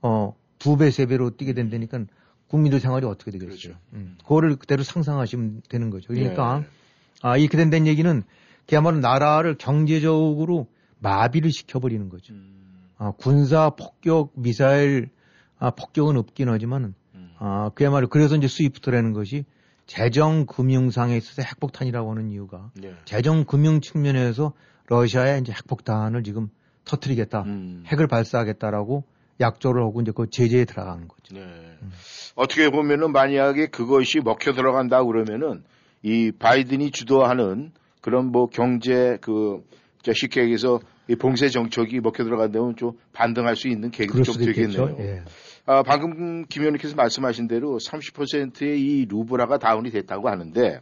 Speaker 2: 어두 배, 세 배로 뛰게 된다니까 국민들 생활이 어떻게 되겠어요?
Speaker 1: 그렇죠.
Speaker 2: 음, 그거를 그대로 상상하시면 되는 거죠. 그러니까
Speaker 1: 예.
Speaker 2: 아, 이렇게 된다는 얘기는 그야말로 나라를 경제적으로 마비를 시켜버리는 거죠.
Speaker 1: 음.
Speaker 2: 아, 군사 폭격, 미사일 아, 폭격은 없긴 하지만
Speaker 1: 음.
Speaker 2: 아, 그야말로 그래서 이제 스위프트라는 것이 재정 금융상에 있어서 핵폭탄이라고 하는 이유가
Speaker 1: 예.
Speaker 2: 재정 금융 측면에서 러시아의 이제 핵폭탄을 지금 터트리겠다.
Speaker 1: 음.
Speaker 2: 핵을 발사하겠다라고 약조를 하고 이제 그 제재에 들어가는 거죠.
Speaker 1: 네.
Speaker 2: 음.
Speaker 1: 어떻게 보면은 만약에 그것이 먹혀 들어간다 그러면은 이 바이든이 주도하는 그런 뭐 경제 그저 쉽게 얘기해서 이 봉쇄 정책이 먹혀 들어간다면 좀 반등할 수 있는
Speaker 2: 그럴
Speaker 1: 좀. 되겠네요.
Speaker 2: 예.
Speaker 1: 아, 방금 김 의원님께서 말씀하신 대로 30%의 이 루브라가 다운이 됐다고 하는데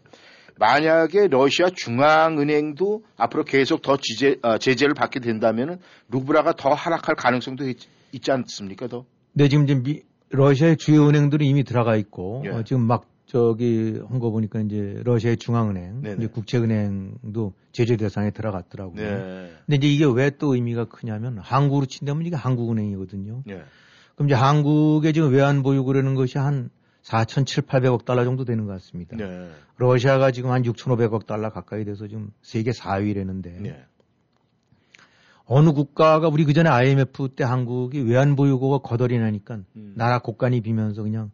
Speaker 1: 만약에 러시아 중앙은행도 앞으로 계속 더 지제, 아, 제재를 받게 된다면은 루브라가 더 하락할 가능성도 있, 있지 않습니까? 더?
Speaker 2: 네, 지금 이제 미, 러시아의 주요 은행들이 이미 들어가 있고
Speaker 1: 예.
Speaker 2: 어, 지금 막 저기 한 거 보니까 이제 러시아의 중앙은행,
Speaker 1: 네네.
Speaker 2: 이제 국제은행도 제재 대상에 들어갔더라고요.
Speaker 1: 네.
Speaker 2: 근데 이제 이게 왜 또 의미가 크냐면 한국으로 친다면 이게 한국은행이거든요.
Speaker 1: 네.
Speaker 2: 그럼 이제 한국의 지금 외환 보유고라는 것이 한 4,700억 달러 정도 되는 것 같습니다.
Speaker 1: 네.
Speaker 2: 러시아가 지금 한 6,500억 달러 가까이 돼서 지금 세계 4위라는데
Speaker 1: 네.
Speaker 2: 어느 국가가 우리 그 전에 IMF 때 한국이 외환 보유고가 거덜이 나니까
Speaker 1: 음.
Speaker 2: 나라 곳간이 비면서 그냥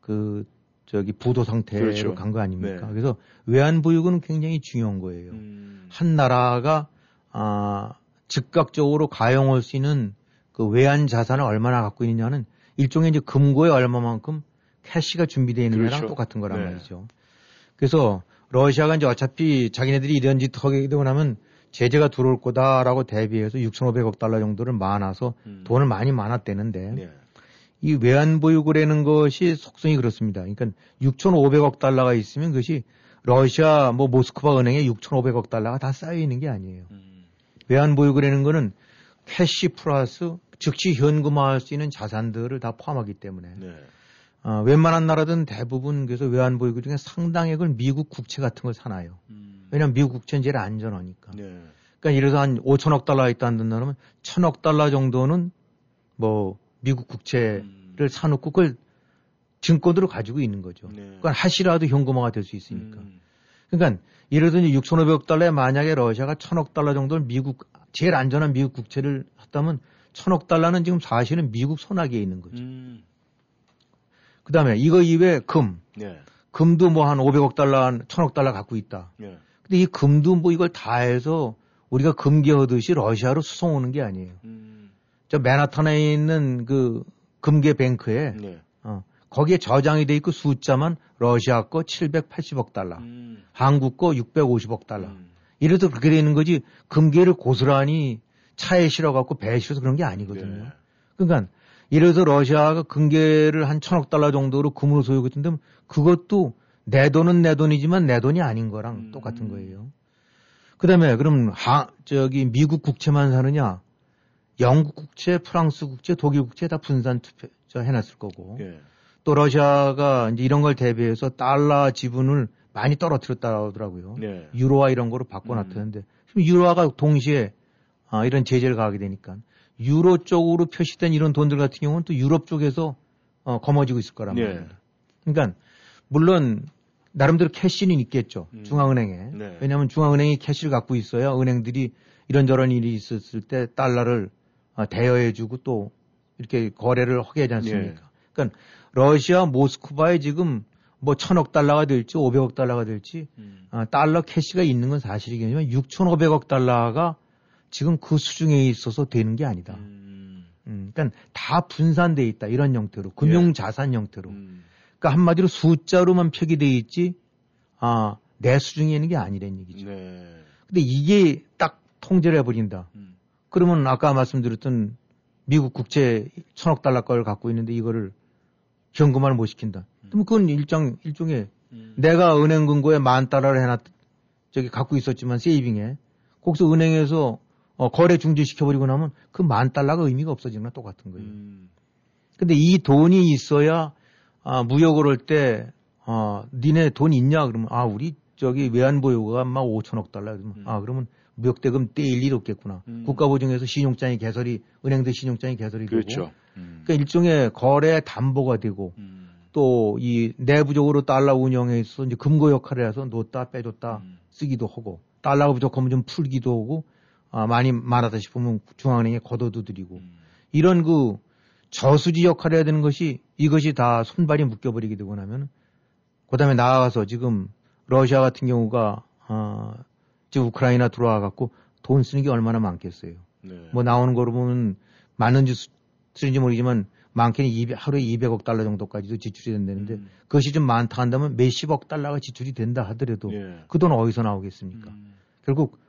Speaker 2: 그 저기 부도 상태로
Speaker 1: 그렇죠.
Speaker 2: 간거 아닙니까?
Speaker 1: 네.
Speaker 2: 그래서 외환 보유고는 굉장히 중요한 거예요.
Speaker 1: 음.
Speaker 2: 한 나라가 아 즉각적으로 가용할 수 있는 그 외환 자산을 얼마나 갖고 있느냐는 일종의 이제 금고에 얼마만큼 캐시가 준비되어 있는
Speaker 1: 그렇죠.
Speaker 2: 거랑 똑같은 거란
Speaker 1: 네.
Speaker 2: 말이죠. 그래서 러시아가 이제 어차피 자기네들이 이런 짓 하게 되고 나면 제재가 들어올 거다라고 대비해서 6,500억 달러 정도를 모아서
Speaker 1: 음.
Speaker 2: 돈을 많이 모았대는데
Speaker 1: 네.
Speaker 2: 이 외환 보유고라는 것이 속성이 그렇습니다. 그러니까 6,500억 달러가 있으면 그것이 러시아 뭐 모스크바 은행에 6,500억 달러가 다 쌓여 있는 게 아니에요.
Speaker 1: 음.
Speaker 2: 외환 보유고라는 거는 cash plus 즉시 현금화할 수 있는 자산들을 다 포함하기 때문에
Speaker 1: 네.
Speaker 2: 어, 웬만한 나라든 대부분 그래서 외환보유고 중에 상당액을 미국 국채 같은 걸 사놔요.
Speaker 1: 음.
Speaker 2: 왜냐하면 미국 국채는 제일 안전하니까.
Speaker 1: 네.
Speaker 2: 그러니까 예를 한 5천억 달러 있다 한다면 1천억 달러 정도는 뭐 미국 국채를
Speaker 1: 음.
Speaker 2: 사놓고 그걸 증권으로 가지고 있는 거죠.
Speaker 1: 네.
Speaker 2: 그건 하시라도 현금화가 될 수 있으니까.
Speaker 1: 음.
Speaker 2: 그러니까 예를 들어 6,500억 달러에 만약에 러시아가 1천억 달러 정도를 미국 제일 안전한 미국 국채를 했다면 1 천억 달러는 지금 사실은 미국 손아귀에 있는 거죠.
Speaker 1: 음.
Speaker 2: 그 다음에 이거 이외에 금,
Speaker 1: 네.
Speaker 2: 금도 뭐 한 500억 달러, 한 1천억 달러 갖고 있다.
Speaker 1: 네.
Speaker 2: 근데 이 금도 뭐 이걸 다 해서 우리가 금괴하듯이 러시아로 수송 오는 게 아니에요.
Speaker 1: 음.
Speaker 2: 저 맨하탄에 있는 그 금괴 뱅크에
Speaker 1: 네.
Speaker 2: 어, 거기에 저장이 돼 있고 숫자만 러시아 거 780억 달러,
Speaker 1: 음.
Speaker 2: 한국 거 650억 달러.
Speaker 1: 음.
Speaker 2: 이래서 그렇게 되는 거지 금괴를 고스란히 차에 실어갖고 배에 실어서 그런 게 아니거든요.
Speaker 1: 네.
Speaker 2: 그러니까 예를 들어서 러시아가 금괴를 한 천억 달러 정도로 금으로 소유했던데 그것도 내 돈은 내 돈이지만 내 돈이 아닌 거랑
Speaker 1: 음.
Speaker 2: 똑같은 거예요. 그다음에 그럼 하 저기 미국 국채만 사느냐? 영국 국채, 프랑스 국채, 독일 국채 다 분산 투표 저 해놨을 거고
Speaker 1: 예.
Speaker 2: 또 러시아가 이제 이런 걸 대비해서 달러 지분을 많이 떨어뜨렸다고 하더라고요.
Speaker 1: 네.
Speaker 2: 유로화 이런 거로 바꿔놨다는데 지금 유로화가 동시에 아, 이런 제재를 가하게 되니까 유로 쪽으로 표시된 이런 돈들 같은 경우는 또 유럽 쪽에서 어, 거머쥐고 있을 거란
Speaker 1: 네.
Speaker 2: 말입니다. 그러니까 물론 나름대로 캐시는 있겠죠
Speaker 1: 음.
Speaker 2: 중앙은행에
Speaker 1: 네.
Speaker 2: 왜냐하면 중앙은행이 캐시를 갖고 있어야 은행들이 이런저런 일이 있었을 때 달러를 어, 대여해주고 또 이렇게 거래를 하게 하지 않습니까?
Speaker 1: 예.
Speaker 2: 그러니까 러시아 모스크바에 지금 뭐 천억 달러가 될지 500억 달러가 될지
Speaker 1: 음.
Speaker 2: 아, 달러 캐시가 있는 건 사실이겠지만 6,500억 달러가 지금 그 수중에 있어서 되는 게 아니다.
Speaker 1: 음.
Speaker 2: 음, 그러니까 다 분산돼 있다 이런 형태로 금융 자산 형태로.
Speaker 1: 음.
Speaker 2: 그러니까 한마디로 숫자로만 표기돼 있지 아 내 수중에 있는 게 아니란 얘기죠.
Speaker 1: 네.
Speaker 2: 근데 이게 딱 통제를 해버린다.
Speaker 1: 음.
Speaker 2: 그러면 아까 말씀드렸던 미국 국채 천억 달러 걸 갖고 있는데 이거를 현금화를 못 시킨다. 그럼 그건 일정 일종의
Speaker 1: 음.
Speaker 2: 내가 은행 금고에 만 달러를 해놨 저기 갖고 있었지만 세이빙에 거기서 은행에서 어, 거래 중지시켜버리고 나면 그 만 달러가 의미가 없어지는 건 똑같은 거예요.
Speaker 1: 음.
Speaker 2: 근데 이 돈이 있어야 아, 무역을 할때 아, 니네 돈 있냐 그러면 아 우리 저기 외환보유고가 막 5천억 달러 그러면
Speaker 1: 음.
Speaker 2: 아 그러면 무역대금 떼일 일 없겠구나.
Speaker 1: 음.
Speaker 2: 국가보증에서 신용장이 개설이 은행들 신용장이 개설이 되고
Speaker 1: 그렇죠. 음.
Speaker 2: 그러니까 일종의 거래 담보가 되고
Speaker 1: 음.
Speaker 2: 또이 내부적으로 달러 운영에 있어서 이제 금고 역할을 해서 놓다 빼줬다
Speaker 1: 음.
Speaker 2: 쓰기도 하고 달러가 부족하면 좀 풀기도 하고 아, 많이 많았다 싶으면 중앙은행에 걷어도 드리고
Speaker 1: 음.
Speaker 2: 이런 그 저수지 역할을 해야 되는 것이 이것이 다 손발이 묶여버리게 되고 나면 그 다음에 나아가서 지금 러시아 같은 경우가 아, 지금 우크라이나 들어와 갖고 돈 쓰는 게 얼마나 많겠어요.
Speaker 1: 네.
Speaker 2: 뭐 나오는 거로 보면 많은지 수- 쓰는지 모르지만 많게는 200, 하루에 200억 달러 정도까지도 지출이 된다는데
Speaker 1: 음.
Speaker 2: 그것이 좀 많다 한다면 몇십억 달러가 지출이 된다 하더라도
Speaker 1: 예.
Speaker 2: 그돈 어디서 나오겠습니까?
Speaker 1: 음.
Speaker 2: 결국 국,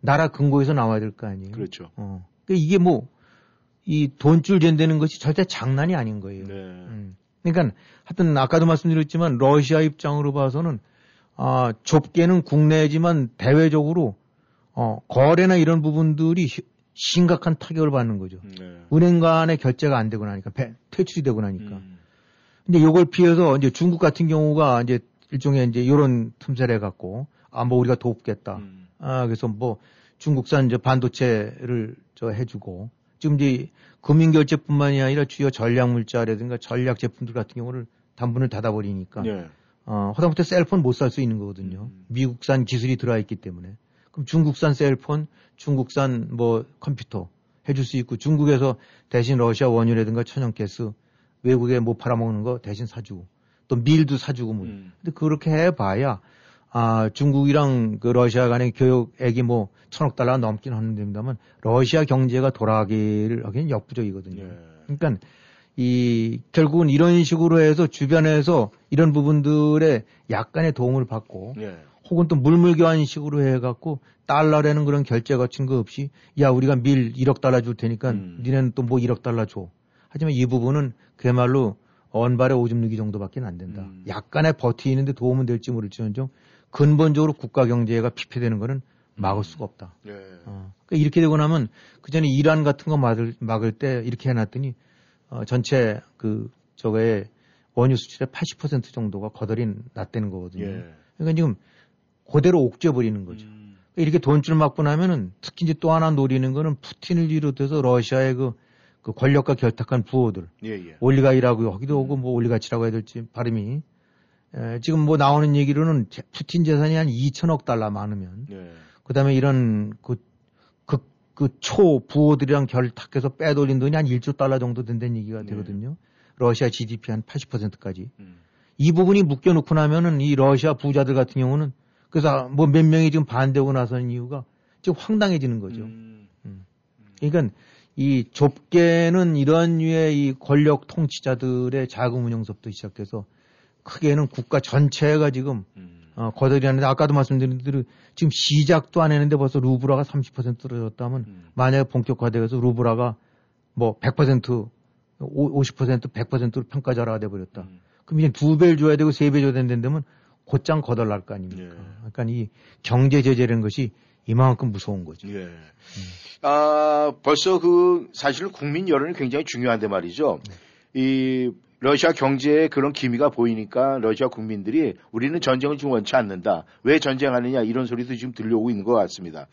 Speaker 2: 나라 근거에서 나와야 될 거 아니에요.
Speaker 1: 그렇죠.
Speaker 2: 어. 그러니까 이게 뭐 이 돈줄 된다는 것이 절대 장난이 아닌 거예요.
Speaker 1: 네.
Speaker 2: 음. 그러니까 하여튼 아까도 말씀드렸지만 러시아 입장으로 봐서는 아, 좁게는 국내지만 대외적으로 어, 거래나 이런 부분들이 시- 심각한 타격을 받는 거죠.
Speaker 1: 네.
Speaker 2: 은행 간의 결제가 안 되고 나니까 배- 퇴출이 되고 나니까.
Speaker 1: 음.
Speaker 2: 근데 요걸 피해서 이제 중국 같은 경우가 이제 일종의 이제 요런 틈새를 해 갖고 아 뭐 우리가 돕겠다.
Speaker 1: 음.
Speaker 2: 아 그래서 뭐 중국산 이제 반도체를 저 해주고 지금 이제 금융 결제뿐만이 아니라 주요 전략 물자라든가 전략 제품들 같은 경우를 단분을 닫아버리니까
Speaker 1: 예.
Speaker 2: 어, 하다못해 셀폰 못 살 수 있는 거거든요.
Speaker 1: 음.
Speaker 2: 미국산 기술이 들어와 있기 때문에. 그럼 중국산 셀폰, 중국산 뭐 컴퓨터 해줄 수 있고 중국에서 대신 러시아 원유라든가 천연가스 외국에 못 팔아먹는 거 대신 사주고 또 밀도 사주고 뭐.
Speaker 1: 음.
Speaker 2: 근데 그렇게 해봐야 아 중국이랑 그 러시아 간의 교역액이 뭐 천억 달러 넘긴 하는데입니다만 러시아 경제가 돌아가기를 하기는 역부족이거든요.
Speaker 1: 예.
Speaker 2: 그러니까 이 결국은 이런 식으로 해서 주변에서 이런 부분들에 약간의 도움을 받고
Speaker 1: 예.
Speaker 2: 혹은 또 물물교환식으로 해갖고 달러라는 그런 결제 거친 거 없이 야 우리가 밀 1억 달러 줄 테니까
Speaker 1: 음.
Speaker 2: 니네는 또 뭐 1억 달러 줘. 하지만 이 부분은 그야말로 언발에 오줌 누기 정도밖에 안 된다.
Speaker 1: 음.
Speaker 2: 약간의 버티는데 도움은 될지 모를지언정 근본적으로 국가 경제가 피폐되는 거는 막을 수가 없다.
Speaker 1: 예.
Speaker 2: 어. 그러니까 이렇게 되고 나면 그 전에 이란 같은 거 막을, 막을 때 이렇게 해놨더니 어, 전체 그 저거의 원유 수출의 80% 정도가 거덜이 났다는 거거든요.
Speaker 1: 예.
Speaker 2: 그러니까 지금 그대로 옥죄버리는 거죠.
Speaker 1: 음.
Speaker 2: 그러니까 이렇게 돈줄 맞고 나면은 특히 이제 또 하나 노리는 거는 푸틴을 비롯해서 러시아의 그, 그 권력과 결탁한 부호들
Speaker 1: 예, 예.
Speaker 2: 올리가이라고 하기도 하고 뭐 올리가치라고 해야 될지 발음이 에, 지금 뭐 나오는 얘기로는 제- 푸틴 재산이 한 2천억 달러 많으면
Speaker 1: 예.
Speaker 2: 그다음에 이런 그, 그, 그 초 부호들이랑 결탁해서 빼돌린 돈이 한 1조 달러 정도 된다는 얘기가
Speaker 1: 네.
Speaker 2: 되거든요. 러시아 GDP 한 80%까지.
Speaker 1: 음.
Speaker 2: 이 부분이 묶여놓고 나면은 이 러시아 부자들 같은 경우는 그래서 뭐 몇 명이 지금 반대하고 나서는 이유가 지금 황당해지는 거죠.
Speaker 1: 음.
Speaker 2: 그러니까 이 좁게는 이런 류의 이 권력 통치자들의 자금 운영서부터 시작해서 크게는 국가 전체가 지금
Speaker 1: 음.
Speaker 2: 어, 거덜이 하는데 아까도 말씀드린 대로 지금 시작도 안 했는데 벌써 루브라가 30% 떨어졌다면
Speaker 1: 음.
Speaker 2: 만약에 본격화돼서 루브라가 뭐 100% 50% 100%로 평가자라가 돼버렸다.
Speaker 1: 음.
Speaker 2: 그럼 이제 두 배를 줘야 되고 세 배 줘야 된다면 곧장 거덜날 거 아닙니까?
Speaker 1: 예.
Speaker 2: 그러니까 이 경제 제재라는 것이 이만큼 무서운 거죠.
Speaker 1: 예. 아, 벌써 그 사실 국민 여론이 굉장히 중요한데 말이죠.
Speaker 2: 네.
Speaker 1: 이 러시아 경제에 그런 기미가 보이니까 러시아 국민들이 우리는 전쟁을 지금 원치 않는다. 왜 전쟁하느냐 이런 소리도 지금 들려오고 있는 것 같습니다.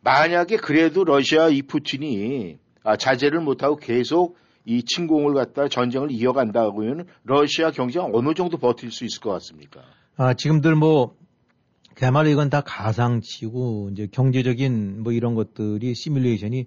Speaker 1: 만약에 그래도 러시아 이 푸틴이 아, 자제를 못하고 계속 이 침공을 갖다 전쟁을 이어간다고 하면 러시아 경제가 어느 정도 버틸 수 있을 것 같습니까?
Speaker 2: 아, 지금들 뭐, 그야말로 이건 다 가상치고, 이제 경제적인 뭐 이런 것들이 시뮬레이션이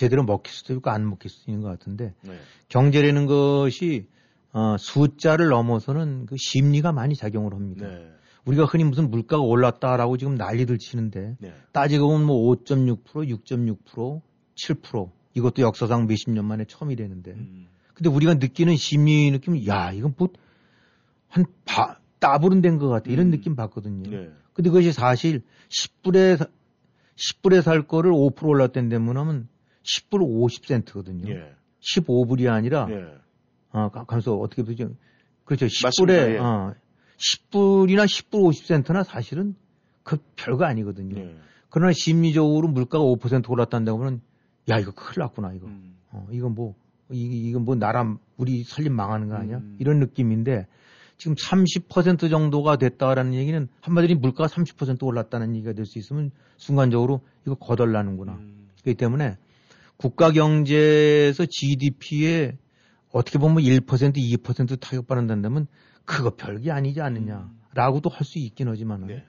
Speaker 2: 제대로 먹힐 수도 있고 안 먹힐 수도 있는 것 같은데,
Speaker 1: 네.
Speaker 2: 경제라는 것이, 어, 숫자를 넘어서는 그 심리가 많이 작용을 합니다.
Speaker 1: 네.
Speaker 2: 우리가 흔히 무슨 물가가 올랐다라고 지금 난리들 치는데,
Speaker 1: 네.
Speaker 2: 따지고 보면 뭐 5.6%, 6.6%, 7%, 이것도 역사상 몇십 년 만에 처음이라는데,
Speaker 1: 음.
Speaker 2: 근데 우리가 느끼는 심리 느낌은, 야, 이건 뭐, 한 바, 따블은 된것 같아. 이런
Speaker 1: 음.
Speaker 2: 느낌 받거든요.
Speaker 1: 네.
Speaker 2: 근데 그것이 사실 10불에, 사- 10불에 살 거를 5% 올랐다는 하면 10불 50센트거든요.
Speaker 1: 예.
Speaker 2: 15불이 아니라,
Speaker 1: 예.
Speaker 2: 어, 가- 가면서 어떻게 보죠? 그렇죠.
Speaker 1: 맞습니다.
Speaker 2: 10불에,
Speaker 1: 예.
Speaker 2: 어, 10불이나 10불 50센트나 사실은 그 별거 아니거든요.
Speaker 1: 예.
Speaker 2: 그러나 심리적으로 물가가 5% 올랐다는데 보면, 야, 이거 큰일 났구나, 이거.
Speaker 1: 음.
Speaker 2: 어, 이건 뭐, 이, 이건 뭐 나라, 우리 설립 망하는 거 아니야?
Speaker 1: 음.
Speaker 2: 이런 느낌인데, 지금 30% 정도가 됐다라는 얘기는 한마디로 물가가 30% 올랐다는 얘기가 될 수 있으면 순간적으로 이거 거덜나는구나.
Speaker 1: 음.
Speaker 2: 그렇기 때문에 국가 경제에서 GDP에 어떻게 보면 1% 2% 타격받는다면 그거 별게 아니지 않느냐라고도 할 수 있긴 하지만 은
Speaker 1: 네.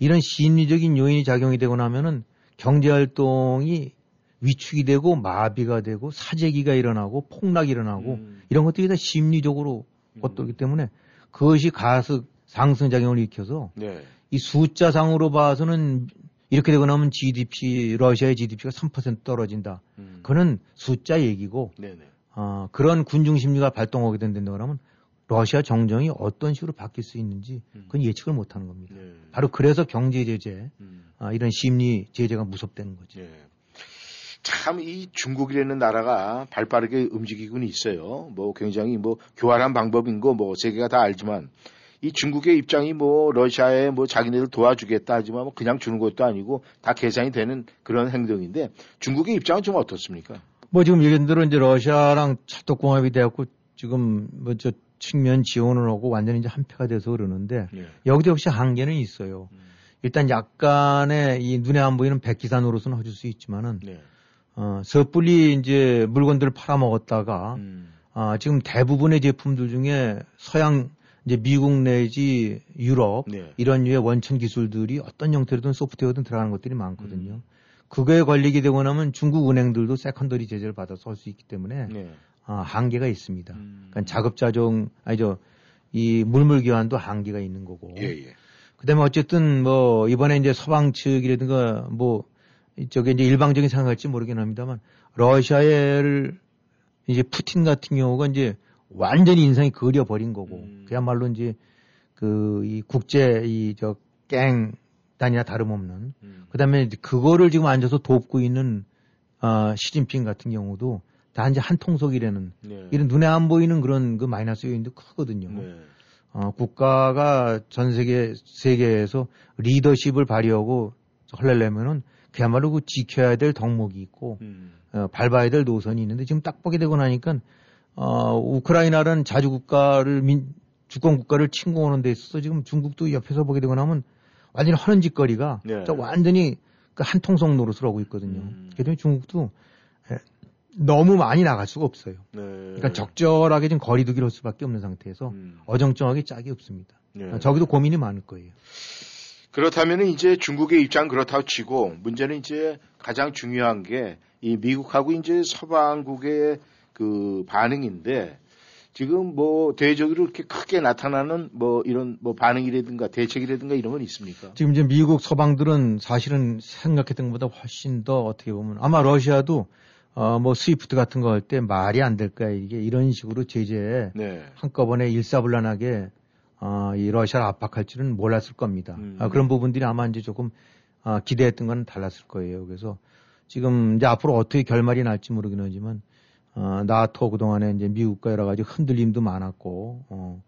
Speaker 2: 이런 심리적인 요인이 작용이 되고 나면은 경제 활동이 위축이 되고 마비가 되고 사재기가 일어나고 폭락이 일어나고
Speaker 1: 음.
Speaker 2: 이런 것들이 다 심리적으로 엇돌기 때문에 그것이 가스 상승 작용을 일으켜서
Speaker 1: 네.
Speaker 2: 이 숫자상으로 봐서는 이렇게 되고 나면 GDP 러시아의 GDP가 3% 떨어진다.
Speaker 1: 음.
Speaker 2: 그는 숫자 얘기고
Speaker 1: 네네.
Speaker 2: 어, 그런 군중 심리가 발동하게 된다 그러면 러시아 정정이 어떤 식으로 바뀔 수 있는지 그건 예측을 못하는 겁니다.
Speaker 1: 네.
Speaker 2: 바로 그래서 경제 제재
Speaker 1: 음.
Speaker 2: 아, 이런 심리 제재가 무섭다는 거죠.
Speaker 1: 예. 참이 중국이라는 나라가 발빠르게 움직이고는 있어요. 뭐 굉장히 뭐 교활한 방법인 거 뭐 세계가 다 알지만 이 중국의 입장이 뭐 러시아에 뭐 자기네들 도와주겠다 하지만 뭐 그냥 주는 것도 아니고 다 계산이 되는 그런 행동인데 중국의 입장은 좀 어떻습니까?
Speaker 2: 뭐 지금 얘기한 대로 이제 러시아랑 찰떡궁합이 되었고 지금 뭐 저 측면 지원을 하고 완전히 이제 한패가 돼서 그러는데
Speaker 1: 예.
Speaker 2: 여기도 역시 한계는 있어요.
Speaker 1: 음.
Speaker 2: 일단 약간의 이 눈에 안 보이는 노릇은 해줄 수 있지만은
Speaker 1: 네.
Speaker 2: 어, 섣불리 이제 물건들을 팔아먹었다가
Speaker 1: 음.
Speaker 2: 아, 지금 대부분의 제품들 중에 서양 이제 미국 내지 유럽
Speaker 1: 네.
Speaker 2: 이런 류의 원천 기술들이 어떤 형태로든 소프트웨어든 들어가는 것들이 많거든요.
Speaker 1: 음.
Speaker 2: 그거에 걸리게 되고 나면 중국 은행들도 secondary 제재를 받아서 할 수 있기 때문에
Speaker 1: 네.
Speaker 2: 아, 한계가 있습니다.
Speaker 1: 음.
Speaker 2: 그러니까 자급자족 아니죠. 이 물물 교환도 한계가 있는 거고.
Speaker 1: 예, 예.
Speaker 2: 그다음에 어쨌든 뭐 이번에 이제 서방 측이라든가 뭐 이쪽에 이제 일방적인 생각할지 모르긴 합니다만 러시아를 이제 푸틴 같은 경우가 이제 완전히 인상이 그려 버린 거고
Speaker 1: 음.
Speaker 2: 그야말로 이제 그 이 국제 이저 갱단이나 다름없는
Speaker 1: 음.
Speaker 2: 그다음에 이제 그거를 지금 앉아서 돕고 있는 아 시진핑 같은 경우도 다 이제 한 통속이라는
Speaker 1: 네.
Speaker 2: 이런 눈에 안 보이는 그런 그 마이너스 요인도 크거든요.
Speaker 1: 네.
Speaker 2: 어, 국가가 전 세계, 세계에서 리더십을 발휘하고 하려면은 그야말로 그 지켜야 될 덕목이 있고,
Speaker 1: 음.
Speaker 2: 어, 밟아야 될 노선이 있는데 지금 딱 보게 되고 나니까, 어, 우크라이나라는 자주국가를, 민, 주권국가를 침공하는 데 있어서 지금 중국도 옆에서 보게 되고 나면 완전히 하는 짓거리가
Speaker 1: 네.
Speaker 2: 저 완전히 그 한통속 노릇을 하고 있거든요.
Speaker 1: 음.
Speaker 2: 그렇기 때문에 중국도 에, 너무 많이 나갈 수가 없어요.
Speaker 1: 네.
Speaker 2: 그러니까 적절하게 좀 거리두기를 할 수밖에 없는 상태에서
Speaker 1: 음.
Speaker 2: 어정쩡하게 짝이 없습니다.
Speaker 1: 네.
Speaker 2: 아, 저기도 고민이 많을 거예요.
Speaker 1: 그렇다면 이제 중국의 입장 그렇다고 치고 문제는 이제 가장 중요한 게 이 미국하고 이제 서방국의 그 반응인데 지금 뭐 대적으로 이렇게 크게 나타나는 뭐 이런 뭐 반응이라든가 대책이라든가 이런 건 있습니까?
Speaker 2: 지금 이제 미국 서방들은 사실은 생각했던 것보다 훨씬 더 어떻게 보면 아마 러시아도 어 뭐 스위프트 같은 거 할 때 말이 안 될 거야 이게 이런 식으로 제재에
Speaker 1: 네.
Speaker 2: 한꺼번에 일사불란하게 어, 이 러시아를 압박할 줄은 몰랐을 겁니다.
Speaker 1: 음.
Speaker 2: 아, 그런 부분들이 아마 이제 조금 아, 기대했던 건 달랐을 거예요. 그래서 지금 이제 앞으로 어떻게 결말이 날지 모르긴 하지만 어, 나토 그동안에 이제 미국과 여러 가지 흔들림도 많았고 어,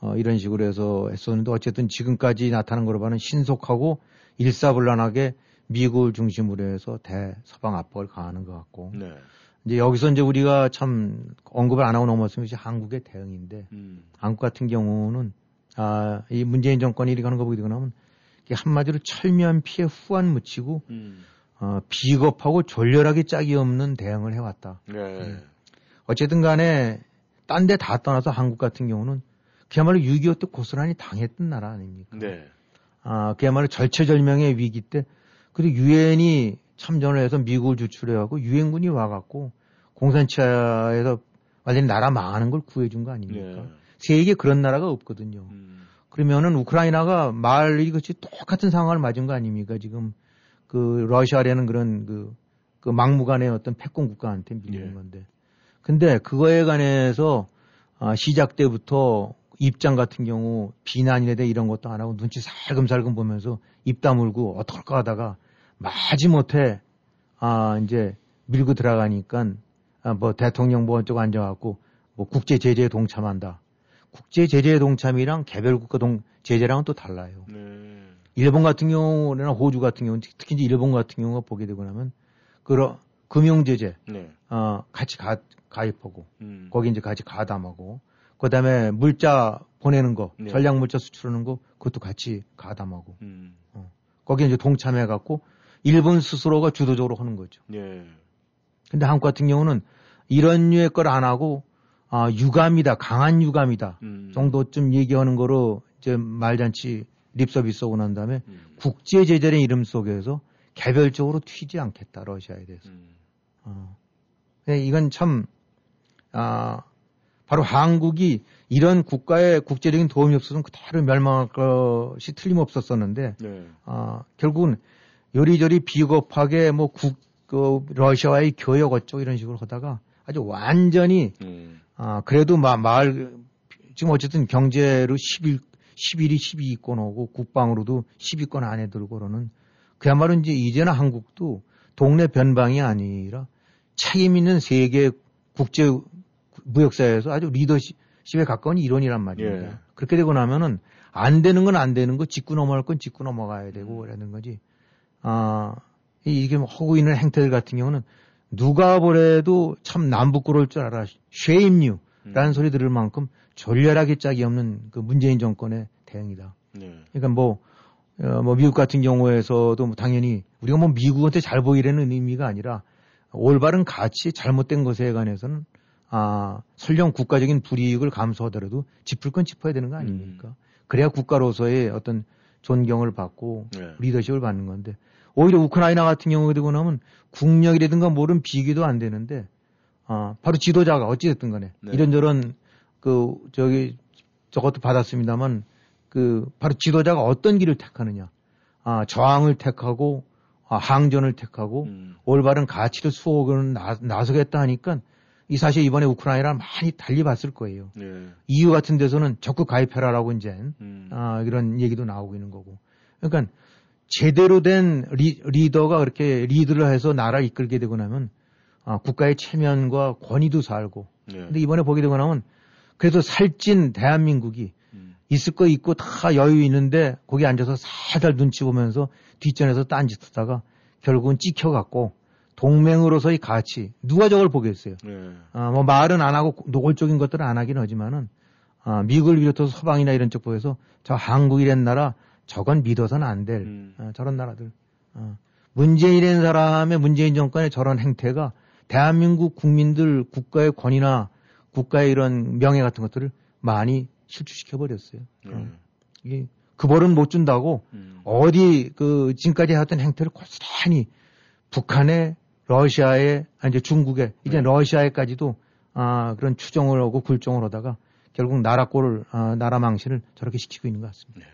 Speaker 2: 어, 이런 식으로 해서 했었는데 어쨌든 지금까지 나타난 거로 봐는 신속하고 일사불란하게 미국을 중심으로 해서 대서방 압박을 가하는 것 같고
Speaker 1: 네.
Speaker 2: 이제 여기서 이제 우리가 참 언급을 안 하고 넘었으면 이제 한국의 대응인데
Speaker 1: 음.
Speaker 2: 한국 같은 경우는 아, 이 문재인 정권이 이렇게 하는 거 보게 되고 나면 한마디로 철면 피해 후안 묻히고
Speaker 1: 음.
Speaker 2: 어, 비겁하고 졸렬하게 짝이 없는 대응을 해왔다.
Speaker 1: 네.
Speaker 2: 어쨌든 간에 딴 데 다 떠나서 한국 같은 경우는 그야말로 6.25 때 고스란히 당했던 나라 아닙니까?
Speaker 1: 네.
Speaker 2: 아, 그야말로 절체절명의 위기 때 그리고 유엔이 참전을 해서 미국을 주출해갖고 유엔군이 와갖고 공산차에서 완전히 나라 망하는 걸 구해준 거 아닙니까?
Speaker 1: 네.
Speaker 2: 세계에 그런 나라가 없거든요.
Speaker 1: 음.
Speaker 2: 그러면은 우크라이나가 말이 같이 똑같은 상황을 맞은 거 아닙니까? 지금 그 러시아라는 그런 그, 그 막무가내 어떤 패권 국가한테 밀리는
Speaker 1: 예.
Speaker 2: 건데. 근데 그거에 관해서 아, 시작 때부터 입장 같은 경우 비난이나 대 이런 것도 안 하고 눈치 살금살금 보면서 입 다물고 어떡할까 하다가 마지못해 아 이제 밀고 들어가니까 아, 뭐 대통령 뭐 어쩌고 앉아갖고 뭐 국제 제재에 동참한다. 국제 제재에 동참이랑 개별 국가 동 제재랑은 또 달라요.
Speaker 1: 네.
Speaker 2: 일본 같은 경우나 호주 같은 경우 특히 이제 일본 같은 경우가 보게 되고 나면 그런 금융 제재
Speaker 1: 네.
Speaker 2: 어 같이 가, 가입하고
Speaker 1: 음.
Speaker 2: 거기 이제 같이 가담하고 그다음에 물자 보내는 거
Speaker 1: 네.
Speaker 2: 전략 물자 수출하는 거 그것도 같이 가담하고
Speaker 1: 음.
Speaker 2: 거기에 이제 동참해 갖고 일본 스스로가 주도적으로 하는 거죠.
Speaker 1: 네.
Speaker 2: 근데 한국 같은 경우는 이런 류의 걸 안 하고 아 유감이다 강한 유감이다
Speaker 1: 음.
Speaker 2: 정도쯤 얘기하는 거로 이제 말잔치 립서비스 오고 난 다음에
Speaker 1: 음.
Speaker 2: 국제 제재의 이름 속에서 개별적으로 튀지 않겠다 러시아에 대해서.
Speaker 1: 음.
Speaker 2: 어. 근데 이건 참 아, 바로 한국이 이런 국가의 국제적인 도움이 없어서는 그대로 멸망할 것이 틀림없었었는데
Speaker 1: 네.
Speaker 2: 아, 결국은 요리조리 비겁하게 뭐 국, 그 러시아와의 교역 어쩌고 이런 식으로 하다가 아주 완전히
Speaker 1: 음.
Speaker 2: 아, 그래도 마, 마을, 지금 어쨌든 경제로 11, 11위 12위권 오고 국방으로도 10위권 안에 들고 그러는 그야말로 이제 이제는 한국도 동네 변방이 아니라 책임 있는 세계 국제 무역사에서 아주 리더십에 가까운 일원이란 말입니다.
Speaker 1: 예.
Speaker 2: 그렇게 되고 나면은 안 되는 건 안 되는 거 짚고 넘어갈 건 짚고 넘어가야 되고
Speaker 1: 음.
Speaker 2: 그러는 거지. 아, 이- 이게 뭐 하고 있는 행태들 같은 경우는 누가 보래도 참 남부끄러울 줄 알아. 쉐임뉴 라는
Speaker 1: 음.
Speaker 2: 소리 들을 만큼 졸렬하게 짝이 없는 그 문재인 정권의 대응이다.
Speaker 1: 네.
Speaker 2: 그러니까 뭐, 어, 뭐 미국 같은 경우에서도 뭐 당연히 우리가 뭐 미국한테 잘 보이려는 의미가 아니라 올바른 가치 잘못된 것에 관해서는 아, 설령 국가적인 불이익을 감수하더라도 짚을 건 짚어야 되는 거 아닙니까? 그래야 국가로서의 어떤 존경을 받고
Speaker 1: 네.
Speaker 2: 리더십을 받는 건데 오히려 우크라이나 같은 경우에 되고 나면 국력이라든가 뭐는 비교도 안 되는데 아, 바로 지도자가 어찌됐든 간에
Speaker 1: 네.
Speaker 2: 이런저런 그 저기 저것도 받았습니다만 그 바로 지도자가 어떤 길을 택하느냐 아, 저항을 택하고 아, 항전을 택하고
Speaker 1: 음.
Speaker 2: 올바른 가치를 수호하는 나, 나서겠다 하니까 이 사실 이번에 우크라이나를 많이 달리 봤을 거예요.
Speaker 1: 네.
Speaker 2: EU 같은 데서는 적극 가입해라라고 이제
Speaker 1: 음.
Speaker 2: 아, 이런 얘기도 나오고 있는 거고. 그러니까 제대로 된 리, 더가 그렇게 리드를 해서 나라를 이끌게 되고 나면 아, 국가의 체면과 권위도 살고.
Speaker 1: 네.
Speaker 2: 근데 이번에 보게 되고 나면 그래도 살찐 대한민국이
Speaker 1: 음.
Speaker 2: 있을 거 있고 다 여유 있는데 거기 앉아서 살살 눈치 보면서 뒷전에서 딴짓 하다가 결국은 찍혀갖고 동맹으로서의 가치 누가 저걸 보겠어요.
Speaker 1: 네.
Speaker 2: 아, 뭐 말은 안 하고 노골적인 것들은 안 하긴 하지만은 아, 미국을 비롯해서 서방이나 이런 쪽 보여서 저 한국이란 나라 저건 믿어서는 안될
Speaker 1: 음.
Speaker 2: 아, 저런 나라들. 아, 문재인이라는 사람의 문재인 정권의 저런 행태가 대한민국 국민들 국가의 권위나 국가의 이런 명예 같은 것들을 많이 실추시켜 버렸어요.
Speaker 1: 네.
Speaker 2: 이게 그 벌은 못 준다고
Speaker 1: 음.
Speaker 2: 어디 그 지금까지 해왔던 행태를 고스란히 북한에 러시아에 아니 이제 중국에 이제
Speaker 1: 네.
Speaker 2: 러시아에까지도 아 그런 추정을 하고 굴종을 하다가 결국 나라 꼴을 아, 나라 망신을 저렇게 시키고 있는 것 같습니다.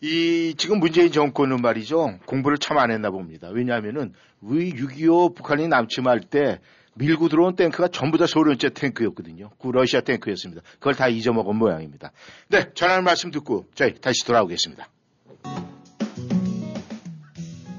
Speaker 1: 이 지금 문재인 정권은 말이죠 공부를 참 안 했나 봅니다. 왜냐하면은 왜 6.25 북한이 남침할 때 밀고 들어온 탱크가 전부 다 소련제 탱크였거든요. 그 러시아 탱크였습니다. 그걸 다 잊어먹은 모양입니다. 네, 전하는 말씀 듣고 저희 다시 돌아오겠습니다.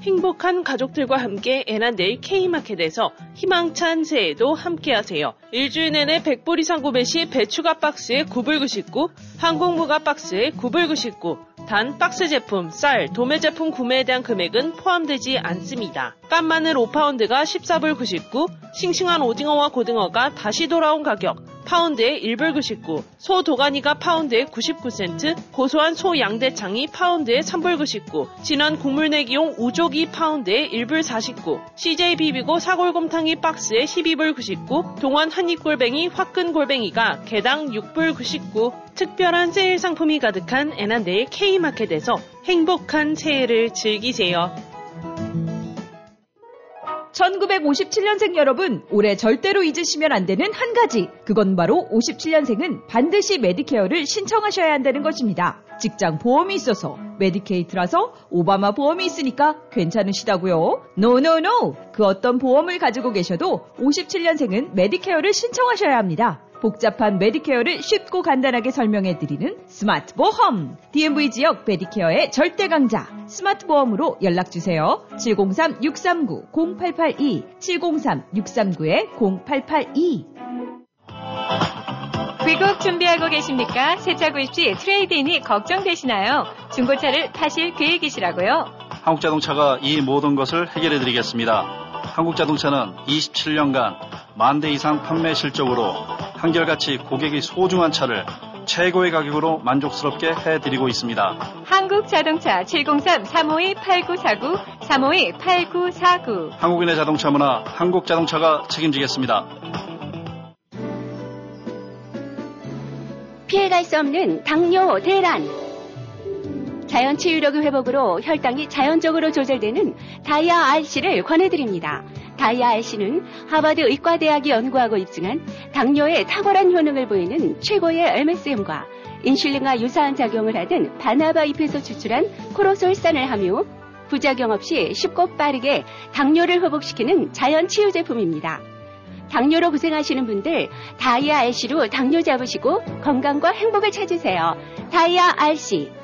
Speaker 6: 행복한 가족들과 함께 애난데일 K마켓에서 희망찬 새해도 함께하세요. 일주일 내내 100불 이상 구매 시 배추가 박스에 9불 99, 한국무가 박스에 9불 99, 단 박스 제품, 쌀, 도매 제품 구매에 대한 금액은 포함되지 않습니다. 깐마늘 5파운드가 14불 99, 싱싱한 오징어와 고등어가 다시 돌아온 가격, 파운드에 1불 99, 소 도가니가 파운드에 99센트, 고소한 소 양대창이 파운드에 3불 99, 진한 국물 내기용 우족이 파운드에 1불 49, CJ 비비고 사골곰탕이 박스에 12불 99, 동원 한입골뱅이 화끈 골뱅이가 개당 6불 99, 특별한 세일 상품이 가득한 애난데일 K마켓에서 행복한 새해를 즐기세요.
Speaker 7: 1957년생 여러분, 올해 절대로 잊으시면 안 되는 한 가지. 그건 바로 57년생은 반드시 메디케어를 신청하셔야 한다는 것입니다. 직장 보험이 있어서 메디케이드라서 오바마 보험이 있으니까 괜찮으시다고요? 노노노! No, no, no. 그 어떤 보험을 가지고 계셔도 57년생은 메디케어를 신청하셔야 합니다. 복잡한 메디케어를 쉽고 간단하게 설명해 드리는 스마트 보험. DMV 지역 메디케어의 절대 강자. 스마트 보험으로 연락 주세요. 703-639-0882, 703-639-0882.
Speaker 8: 귀국 준비하고 계십니까? 새차 구입 시 트레이드인이 걱정되시나요? 중고차를 타실 계획이시라고요?
Speaker 9: 한국자동차가 이 모든 것을 해결해 드리겠습니다. 한국자동차는 27년간 만 대 이상 판매 실적으로 한결같이 고객이 소중한 차를 최고의 가격으로 만족스럽게 해드리고 있습니다.
Speaker 8: 한국자동차 703-352-8949, 352-8949.
Speaker 9: 한국인의 자동차 문화, 한국자동차가 책임지겠습니다.
Speaker 10: 피해갈 수 없는 당뇨 대란. 자연 치유력의 회복으로 혈당이 자연적으로 조절되는 다이아 RC를 권해드립니다. 다이아 RC는 하버드 의과대학이 연구하고 입증한 당뇨에 탁월한 효능을 보이는 최고의 MSM과 인슐린과 유사한 작용을 하던 바나바 잎에서 추출한 코로솔산을 하며 부작용 없이 쉽고 빠르게 당뇨를 회복시키는 자연 치유 제품입니다. 당뇨로 고생하시는 분들 다이아 RC로 당뇨 잡으시고 건강과 행복을 찾으세요. 다이아 RC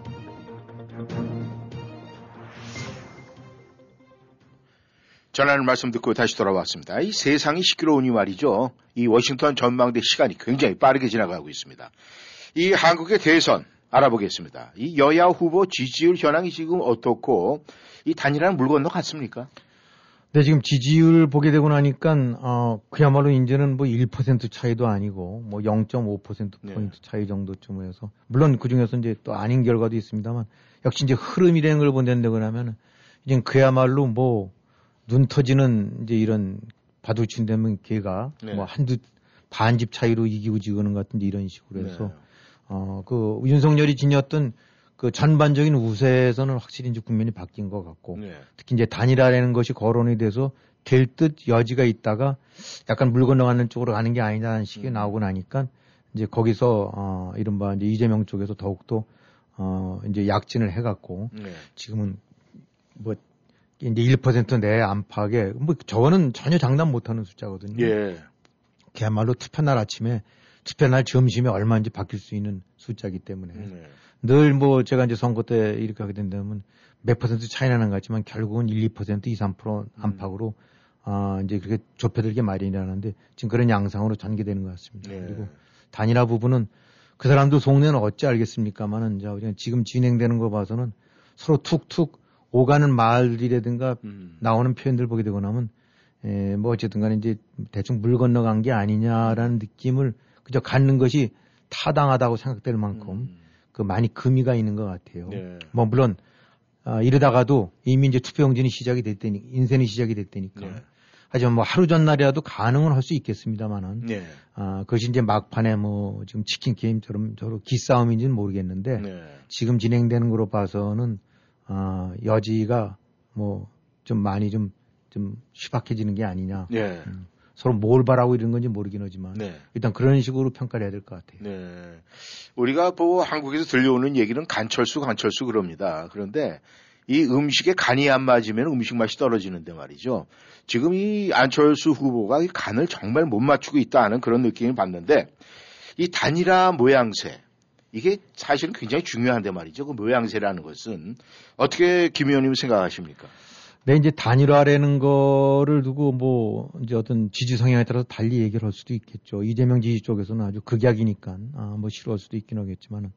Speaker 1: 전하는 말씀 듣고 다시 돌아왔습니다. 이 세상이 시끄러우니 말이죠. 이 워싱턴 전망대 시간이 굉장히 빠르게 지나가고 있습니다. 이 한국의 대선 알아보겠습니다. 이 여야 후보 지지율 현황이 지금 어떻고 이 단일화는 물 건너 갔습니까?
Speaker 2: 네, 지금 지지율 보게 되고 나니까 어 그야말로 이제는 뭐 1% 차이도 아니고 뭐 0.5% 포인트 네. 차이 정도쯤에서 물론 그 중에서 이제 또 아닌 결과도 있습니다만 역시 이제 흐름이라는 걸 본다고 하면 이제 그야말로 뭐 눈 터지는 이제 이런 바둑친다면 걔가 네. 뭐 한두 반집 차이로 이기고 지고는 것 같은데 이런 식으로 해서 네. 어그 윤석열이 지녔던 그 전반적인 우세에서는 확실히 이제 국면이 바뀐 것 같고 네. 특히 이제 단일화라는 것이 거론이 돼서 될 듯 여지가 있다가 약간 물 건너가는 쪽으로 가는 게 아니냐는 식이 음. 나오고 나니까 이제 거기서 어 이른바 이제 이재명 쪽에서 더욱더 어 이제 약진을 해갖고 네. 지금은 뭐 이제 1%내 안팎에 뭐 저거는 전혀 장담 못하는 숫자거든요. 예. 그야말로 투표 날 아침에 투표 날 점심에 얼마인지 바뀔 수 있는 숫자이기 때문에 네. 늘뭐 제가 이제 선거 때 이렇게 하게 된다면 몇 퍼센트 차이 나는 것 같지만 결국은 1, 2% 2, 3% 안팎으로 음. 아 이제 그렇게 좁혀들게 마련이라는데 지금 그런 양상으로 전개되는 것 같습니다. 네. 그리고 단일화 부분은 그 사람도 속내는 어찌 알겠습니까만은 이제 지금 진행되는 거 봐서는 서로 툭툭 오가는 말이라든가 음. 나오는 표현들 보게 되고 나면 에, 뭐 어쨌든 간에 이제 대충 물 건너간 게 아니냐라는 느낌을 그저 갖는 것이 타당하다고 생각될 만큼 음. 그 많이 금이가 있는 것 같아요. 네. 뭐 물론 아, 이러다가도 이미 이제 투표용진이 시작이 됐다니 인생이 시작이 됐다니까 네. 하지만 뭐 하루 전날이라도 가능은 할 수 있겠습니다만은
Speaker 1: 네.
Speaker 2: 아, 그것이 이제 막판에 뭐 지금 치킨 게임처럼 저로 기싸움인지는 모르겠는데
Speaker 1: 네.
Speaker 2: 지금 진행되는 거로 봐서는 아, 여지가 뭐 좀 많이 좀 좀 희박해지는 게 아니냐.
Speaker 1: 네.
Speaker 2: 음, 서로 뭘 바라고 이런 건지 모르긴 하지만
Speaker 1: 네.
Speaker 2: 일단 그런 식으로 평가를 해야 될 것 같아요.
Speaker 1: 네. 우리가 뭐 한국에서 들려오는 얘기는 간철수 간철수 그럽니다. 그런데 이 음식에 간이 안 맞으면 음식 맛이 떨어지는데 말이죠. 지금 이 안철수 후보가 이 간을 정말 못 맞추고 있다는 그런 느낌을 받는데 이 단일화 모양새 이게 사실은 굉장히 중요한데 말이죠. 그 모양새라는 것은 어떻게 김 의원님 생각하십니까?
Speaker 2: 네, 이제 단일화라는 거를 두고 뭐 이제 어떤 지지 성향에 따라서 달리 얘기를 할 수도 있겠죠. 이재명 지지 쪽에서는 아주 극약이니까 아, 뭐 싫어할 수도 있긴 하겠지만은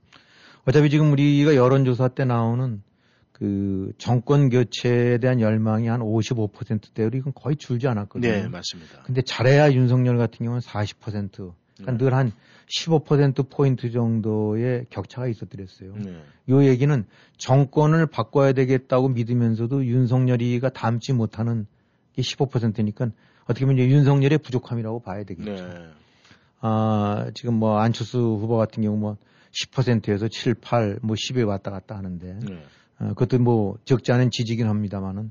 Speaker 2: 어차피 지금 우리가 여론조사 때 나오는 그 정권 교체에 대한 열망이 한 55%대로 이건 거의 줄지 않았거든요.
Speaker 1: 네, 맞습니다.
Speaker 2: 근데 잘해야 윤석열 같은 경우는 40%. 그러니까
Speaker 1: 네.
Speaker 2: 늘한 15% 포인트 정도의 격차가 있었더랬어요.
Speaker 1: 네.
Speaker 2: 요 얘기는 정권을 바꿔야 되겠다고 믿으면서도 윤석열이가 닮지 못하는 게 15%니까 어떻게 보면 윤석열의 부족함이라고 봐야 되겠죠.
Speaker 1: 네.
Speaker 2: 아, 지금 뭐 안철수 후보 같은 경우 뭐 10%에서 7, 8, 뭐 10에 왔다 갔다 하는데
Speaker 1: 네.
Speaker 2: 어, 그것도 뭐 적지 않은 지지긴 합니다만은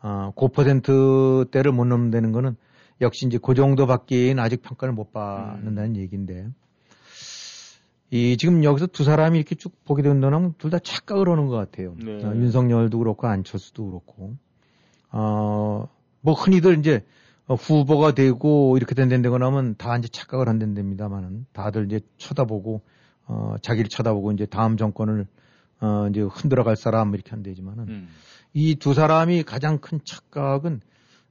Speaker 2: 아, 그 퍼센트대를 못 넘는다는 거는 역시 이제 그 정도 밖에는 아직 평가를 못 받는다는 얘기인데 이 지금 여기서 두 사람이 이렇게 쭉 보게 된다면 둘 다 착각을 하는 것 같아요.
Speaker 1: 네.
Speaker 2: 어, 윤석열도 그렇고 안철수도 그렇고 어, 뭐 흔히들 이제 어, 후보가 되고 이렇게 된다고 하면 다 이제 착각을 한다입니다만은 다들 이제 쳐다보고 어, 자기를 쳐다보고 이제 다음 정권을 어, 이제 흔들어갈 사람 이렇게 한다지만은
Speaker 1: 음.
Speaker 2: 이두 사람이 가장 큰 착각은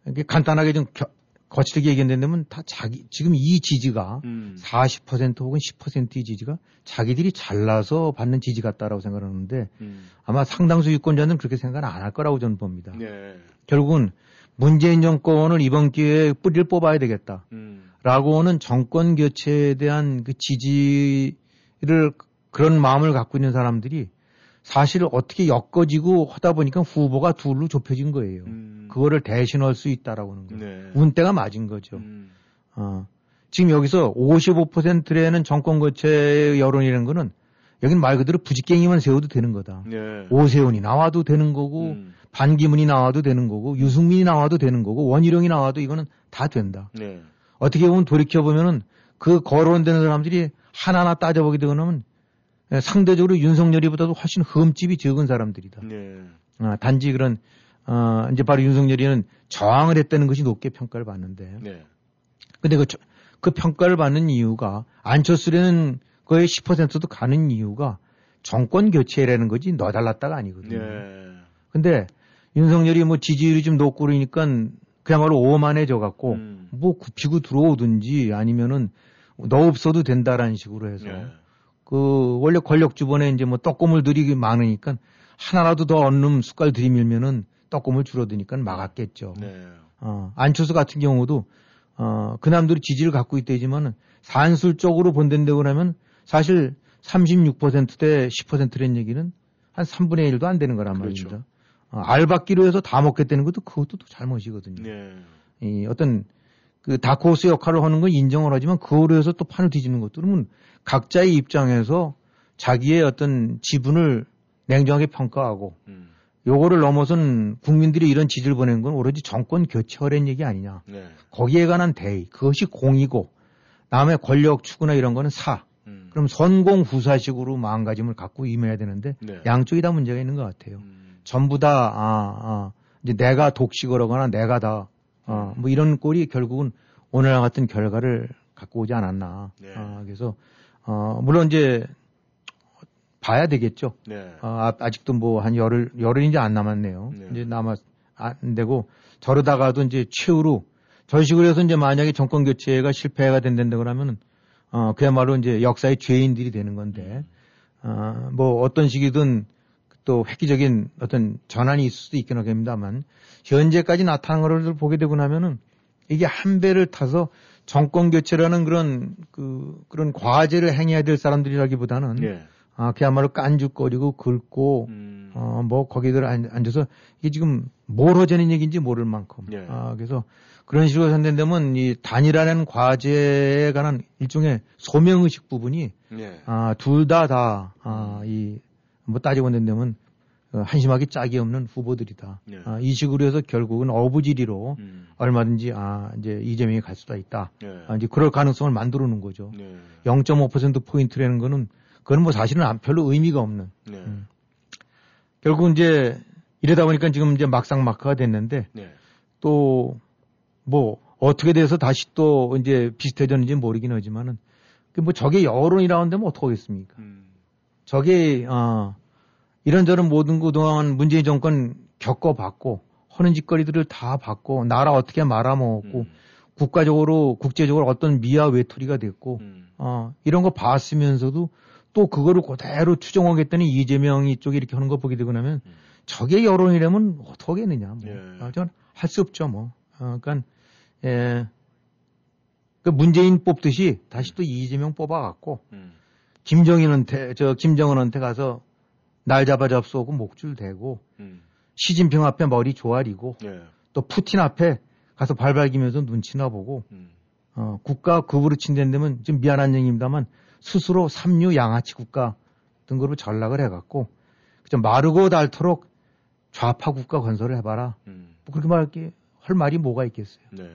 Speaker 2: 이게 간단하게 좀 겨- 거칠게 얘기한다면 다 자기 지금 이 지지가
Speaker 1: 음.
Speaker 2: 40% 혹은 10%의 지지가 자기들이 잘나서 받는 지지 같다라고 생각하는데
Speaker 1: 음.
Speaker 2: 아마 상당수 유권자는 그렇게 생각을 안할 거라고 저는 봅니다.
Speaker 1: 네.
Speaker 2: 결국은 문재인 정권을 이번 기회에 뿌리를 뽑아야 되겠다.
Speaker 1: 음.
Speaker 2: 라고는 정권 교체에 대한 그 지지를 그런 마음을 갖고 있는 사람들이 사실 어떻게 엮어지고 하다 보니까 후보가 둘로 좁혀진 거예요. 그거를 대신할 수 있다라고 하는 거예요.
Speaker 1: 네.
Speaker 2: 운때가 맞은 거죠.
Speaker 1: 음.
Speaker 2: 어. 지금 여기서 55%라는 정권 교체의 여론이라는 거는 여긴 말 그대로 부직갱이만 세워도 되는 거다.
Speaker 1: 네.
Speaker 2: 오세훈이 나와도 되는 거고
Speaker 1: 음.
Speaker 2: 반기문이 나와도 되는 거고 유승민이 나와도 되는 거고 원희룡이 나와도 이거는 다 된다.
Speaker 1: 네.
Speaker 2: 어떻게 보면 돌이켜 보면은 그 거론되는 사람들이 하나하나 따져보게 되면 상대적으로 윤석열이보다도 훨씬 흠집이 적은 사람들이다.
Speaker 1: 네.
Speaker 2: 아, 단지 그런 어, 이제 바로 윤석열이는 저항을 했다는 것이 높게 평가를 받는데
Speaker 1: 네.
Speaker 2: 근데 그, 저- 그 평가를 받는 이유가 안철수라는 거의 10%도 가는 이유가 정권 교체라는 거지 너 달랐다가 아니거든요.
Speaker 1: 네.
Speaker 2: 근데 윤석열이 뭐 지지율이 좀 높고 그러니까 그야말로 오만해져 갖고
Speaker 1: 음.
Speaker 2: 뭐 굽히고 들어오든지 아니면은 너 없어도 된다라는 식으로 해서
Speaker 1: 네.
Speaker 2: 그 원래 권력 주변에 이제 뭐 떡고물 들이 많으니까 하나라도 더 얻는 숟갈 들이밀면은 떡고물 줄어드니까 막았겠죠.
Speaker 1: 네.
Speaker 2: 어, 안철수 같은 경우도 어, 그 남들이 지지를 갖고 있다지만은 산술적으로 본다고 하면 사실 36%대 10%라는 얘기는 한 3분의 1도 안 되는 거란
Speaker 1: 그렇죠.
Speaker 2: 말입니다. 어, 알받기로 해서 다 먹겠다는 것도 그것도 또 잘못이거든요.
Speaker 1: 네.
Speaker 2: 이 어떤 그 다크호스 역할을 하는 건 인정을 하지만 그거로 해서 또 판을 뒤지는 것들은 각자의 입장에서 자기의 어떤 지분을 냉정하게 평가하고
Speaker 1: 음.
Speaker 2: 요거를 넘어선 국민들이 이런 지지를 보낸 건 오로지 정권 교체하라는 얘기 아니냐.
Speaker 1: 네.
Speaker 2: 거기에 관한 대의 그것이 공이고 남의 권력 추구나 이런 거는 사.
Speaker 1: 음.
Speaker 2: 그럼 선공 후사식으로 마음가짐을 갖고 임해야 되는데
Speaker 1: 네.
Speaker 2: 양쪽이 다 문제가 있는 것 같아요.
Speaker 1: 음.
Speaker 2: 전부 다, 아, 아, 이제 내가 독식을 하거나 내가 다, 어, 뭐 이런 꼴이 결국은 오늘과 같은 결과를 갖고 오지 않았나.
Speaker 1: 네.
Speaker 2: 아, 그래서, 어, 물론 이제 봐야 되겠죠.
Speaker 1: 네.
Speaker 2: 어, 아, 아직도 뭐 한 열흘, 열흘 이제 안 남았네요.
Speaker 1: 네.
Speaker 2: 이제 남았, 안 되고 저러다가도 이제 최후로 저런 식으로 해서 이제 만약에 정권 교체가 실패가 된다고 그러면은 어, 그야말로 이제 역사의 죄인들이 되는 건데, 어, 뭐 어떤 식이든 또 획기적인 어떤 전환이 있을 수도 있긴 하겠습니다만, 현재까지 나타난 것을 보게 되고 나면은 이게 한 배를 타서 정권 교체라는 그런 그, 그런 과제를 행해야 될 사람들이라기보다는
Speaker 1: 네.
Speaker 2: 아, 그야말로 깐죽거리고 긁고,
Speaker 1: 음.
Speaker 2: 어, 뭐 거기들 앉- 앉아서 이게 지금 뭘 하자는 얘기인지 모를 만큼.
Speaker 1: 예.
Speaker 2: 아, 그래서 그런 식으로 선된다면 이 단일화라는 과제에 관한 일종의 소명의식 부분이
Speaker 1: 예.
Speaker 2: 아, 둘 다 다, 아, 이, 뭐 따지고 본다면 어, 한심하게 짝이 없는 후보들이다.
Speaker 1: 예.
Speaker 2: 아, 이 식으로 해서 결국은 어부지리로
Speaker 1: 음.
Speaker 2: 얼마든지 아, 이제 이재명이 갈 수가 있다.
Speaker 1: 예.
Speaker 2: 아, 이제 그럴 가능성을 만들어 놓은 거죠.
Speaker 1: 예.
Speaker 2: 0.5% 포인트라는 거는 그건 뭐 사실은 안- 별로 의미가 없는.
Speaker 1: 예.
Speaker 2: 음. 결국 이제 이러다 보니까 지금 이제 막상 막하가 됐는데
Speaker 1: 예.
Speaker 2: 또뭐 어떻게 돼서 다시 또 이제 비슷해졌는지 모르긴 하지만은 그뭐 저게 여론이라는 데면 어떡하겠습니까?
Speaker 1: 음.
Speaker 2: 저게 어 이런저런 모든 그동안 문재인 정권 겪어봤고 하는 짓거리들을 다 봤고 나라 어떻게 말아먹었고
Speaker 1: 음.
Speaker 2: 국가적으로 국제적으로 어떤 미아 외톨이가 됐고
Speaker 1: 음.
Speaker 2: 어 이런 거 봤으면서도 또 그거를 그대로 추정하겠다니 이재명이 쪽에 이렇게 하는 거 보게 되고 나면
Speaker 1: 음.
Speaker 2: 저게 여론이라면 어떡하겠느냐 뭐.
Speaker 1: 예.
Speaker 2: 어, 전할 수 없죠 뭐. 어, 그러니까 예. 그 문재인 뽑듯이 다시 또 이재명 뽑아갖고
Speaker 1: 음.
Speaker 2: 김정인한테 저 김정은한테 가서 날 잡아 잡쏘고 목줄 대고
Speaker 1: 음.
Speaker 2: 시진핑 앞에 머리 조아리고
Speaker 1: 예.
Speaker 2: 또 푸틴 앞에 가서 발발기면서 눈치나 보고
Speaker 1: 음.
Speaker 2: 어, 국가 급으로 친댄다면 좀 미안한 얘기입니다만 스스로 삼류 양아치 국가 등급으로 전락을 해갖고 좀 마르고 닳도록 좌파 국가 건설을 해봐라.
Speaker 1: 음.
Speaker 2: 뭐 그렇게 말할 게 할 말이 뭐가 있겠어요.
Speaker 1: 네.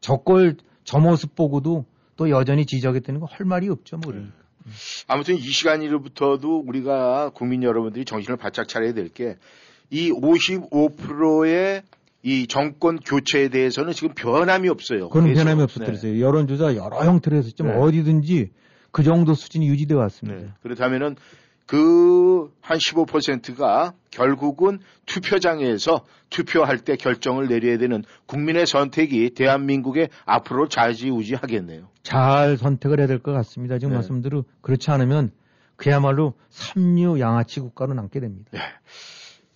Speaker 2: 저걸 저 모습 보고도 또 여전히 지적했다는 거 할 말이 없죠. 뭐 그러니까.
Speaker 1: 아무튼 이 시간으로부터도 우리가 국민 여러분들이 정신을 바짝 차려야 될 게 이 55%의 이 정권 교체에 대해서는 지금 변함이 없어요.
Speaker 2: 그건
Speaker 1: 그래서-
Speaker 2: 변함이
Speaker 1: 네.
Speaker 2: 없었더랬어요. 여론조사 여러 형태로 해서 좀
Speaker 1: 네.
Speaker 2: 어디든지 그 정도 수준이 유지되어 왔습니다.
Speaker 1: 네. 그렇다면은 그 한 15%가 결국은 투표장에서 투표할 때 결정을 내려야 되는 국민의 선택이 대한민국의 앞으로 좌지우지하겠네요.
Speaker 2: 잘 선택을 해야 될 것 같습니다. 지금
Speaker 1: 네.
Speaker 2: 말씀대로 그렇지 않으면 그야말로 삼류 양아치 국가로 남게 됩니다.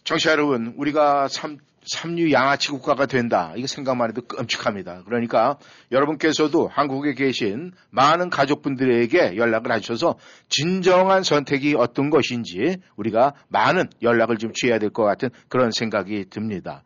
Speaker 1: 정치자 여러분, 우리가 삼, 삼류 양아치 국가가 된다. 이거 생각만 해도 끔찍합니다. 그러니까 여러분께서도 한국에 계신 많은 가족분들에게 연락을 하셔서 진정한 선택이 어떤 것인지 우리가 많은 연락을 좀 취해야 될 것 같은 그런 생각이 듭니다.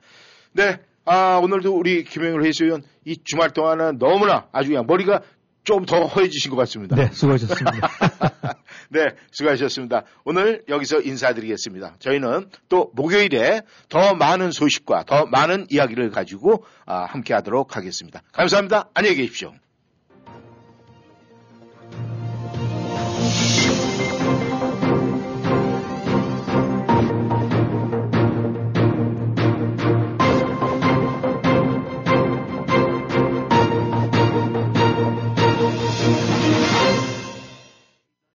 Speaker 1: 네. 아, 오늘도 우리 김영일 해수위원 이 주말 동안은 너무나 아주 그냥 머리가 좀 더 허해지신 것 같습니다.
Speaker 2: 네, 수고하셨습니다.
Speaker 1: 네, 수고하셨습니다. 오늘 여기서 인사드리겠습니다. 저희는 또 목요일에 더 많은 소식과 더 많은 이야기를 가지고 아, 함께 하도록 하겠습니다. 감사합니다. 안녕히 계십시오.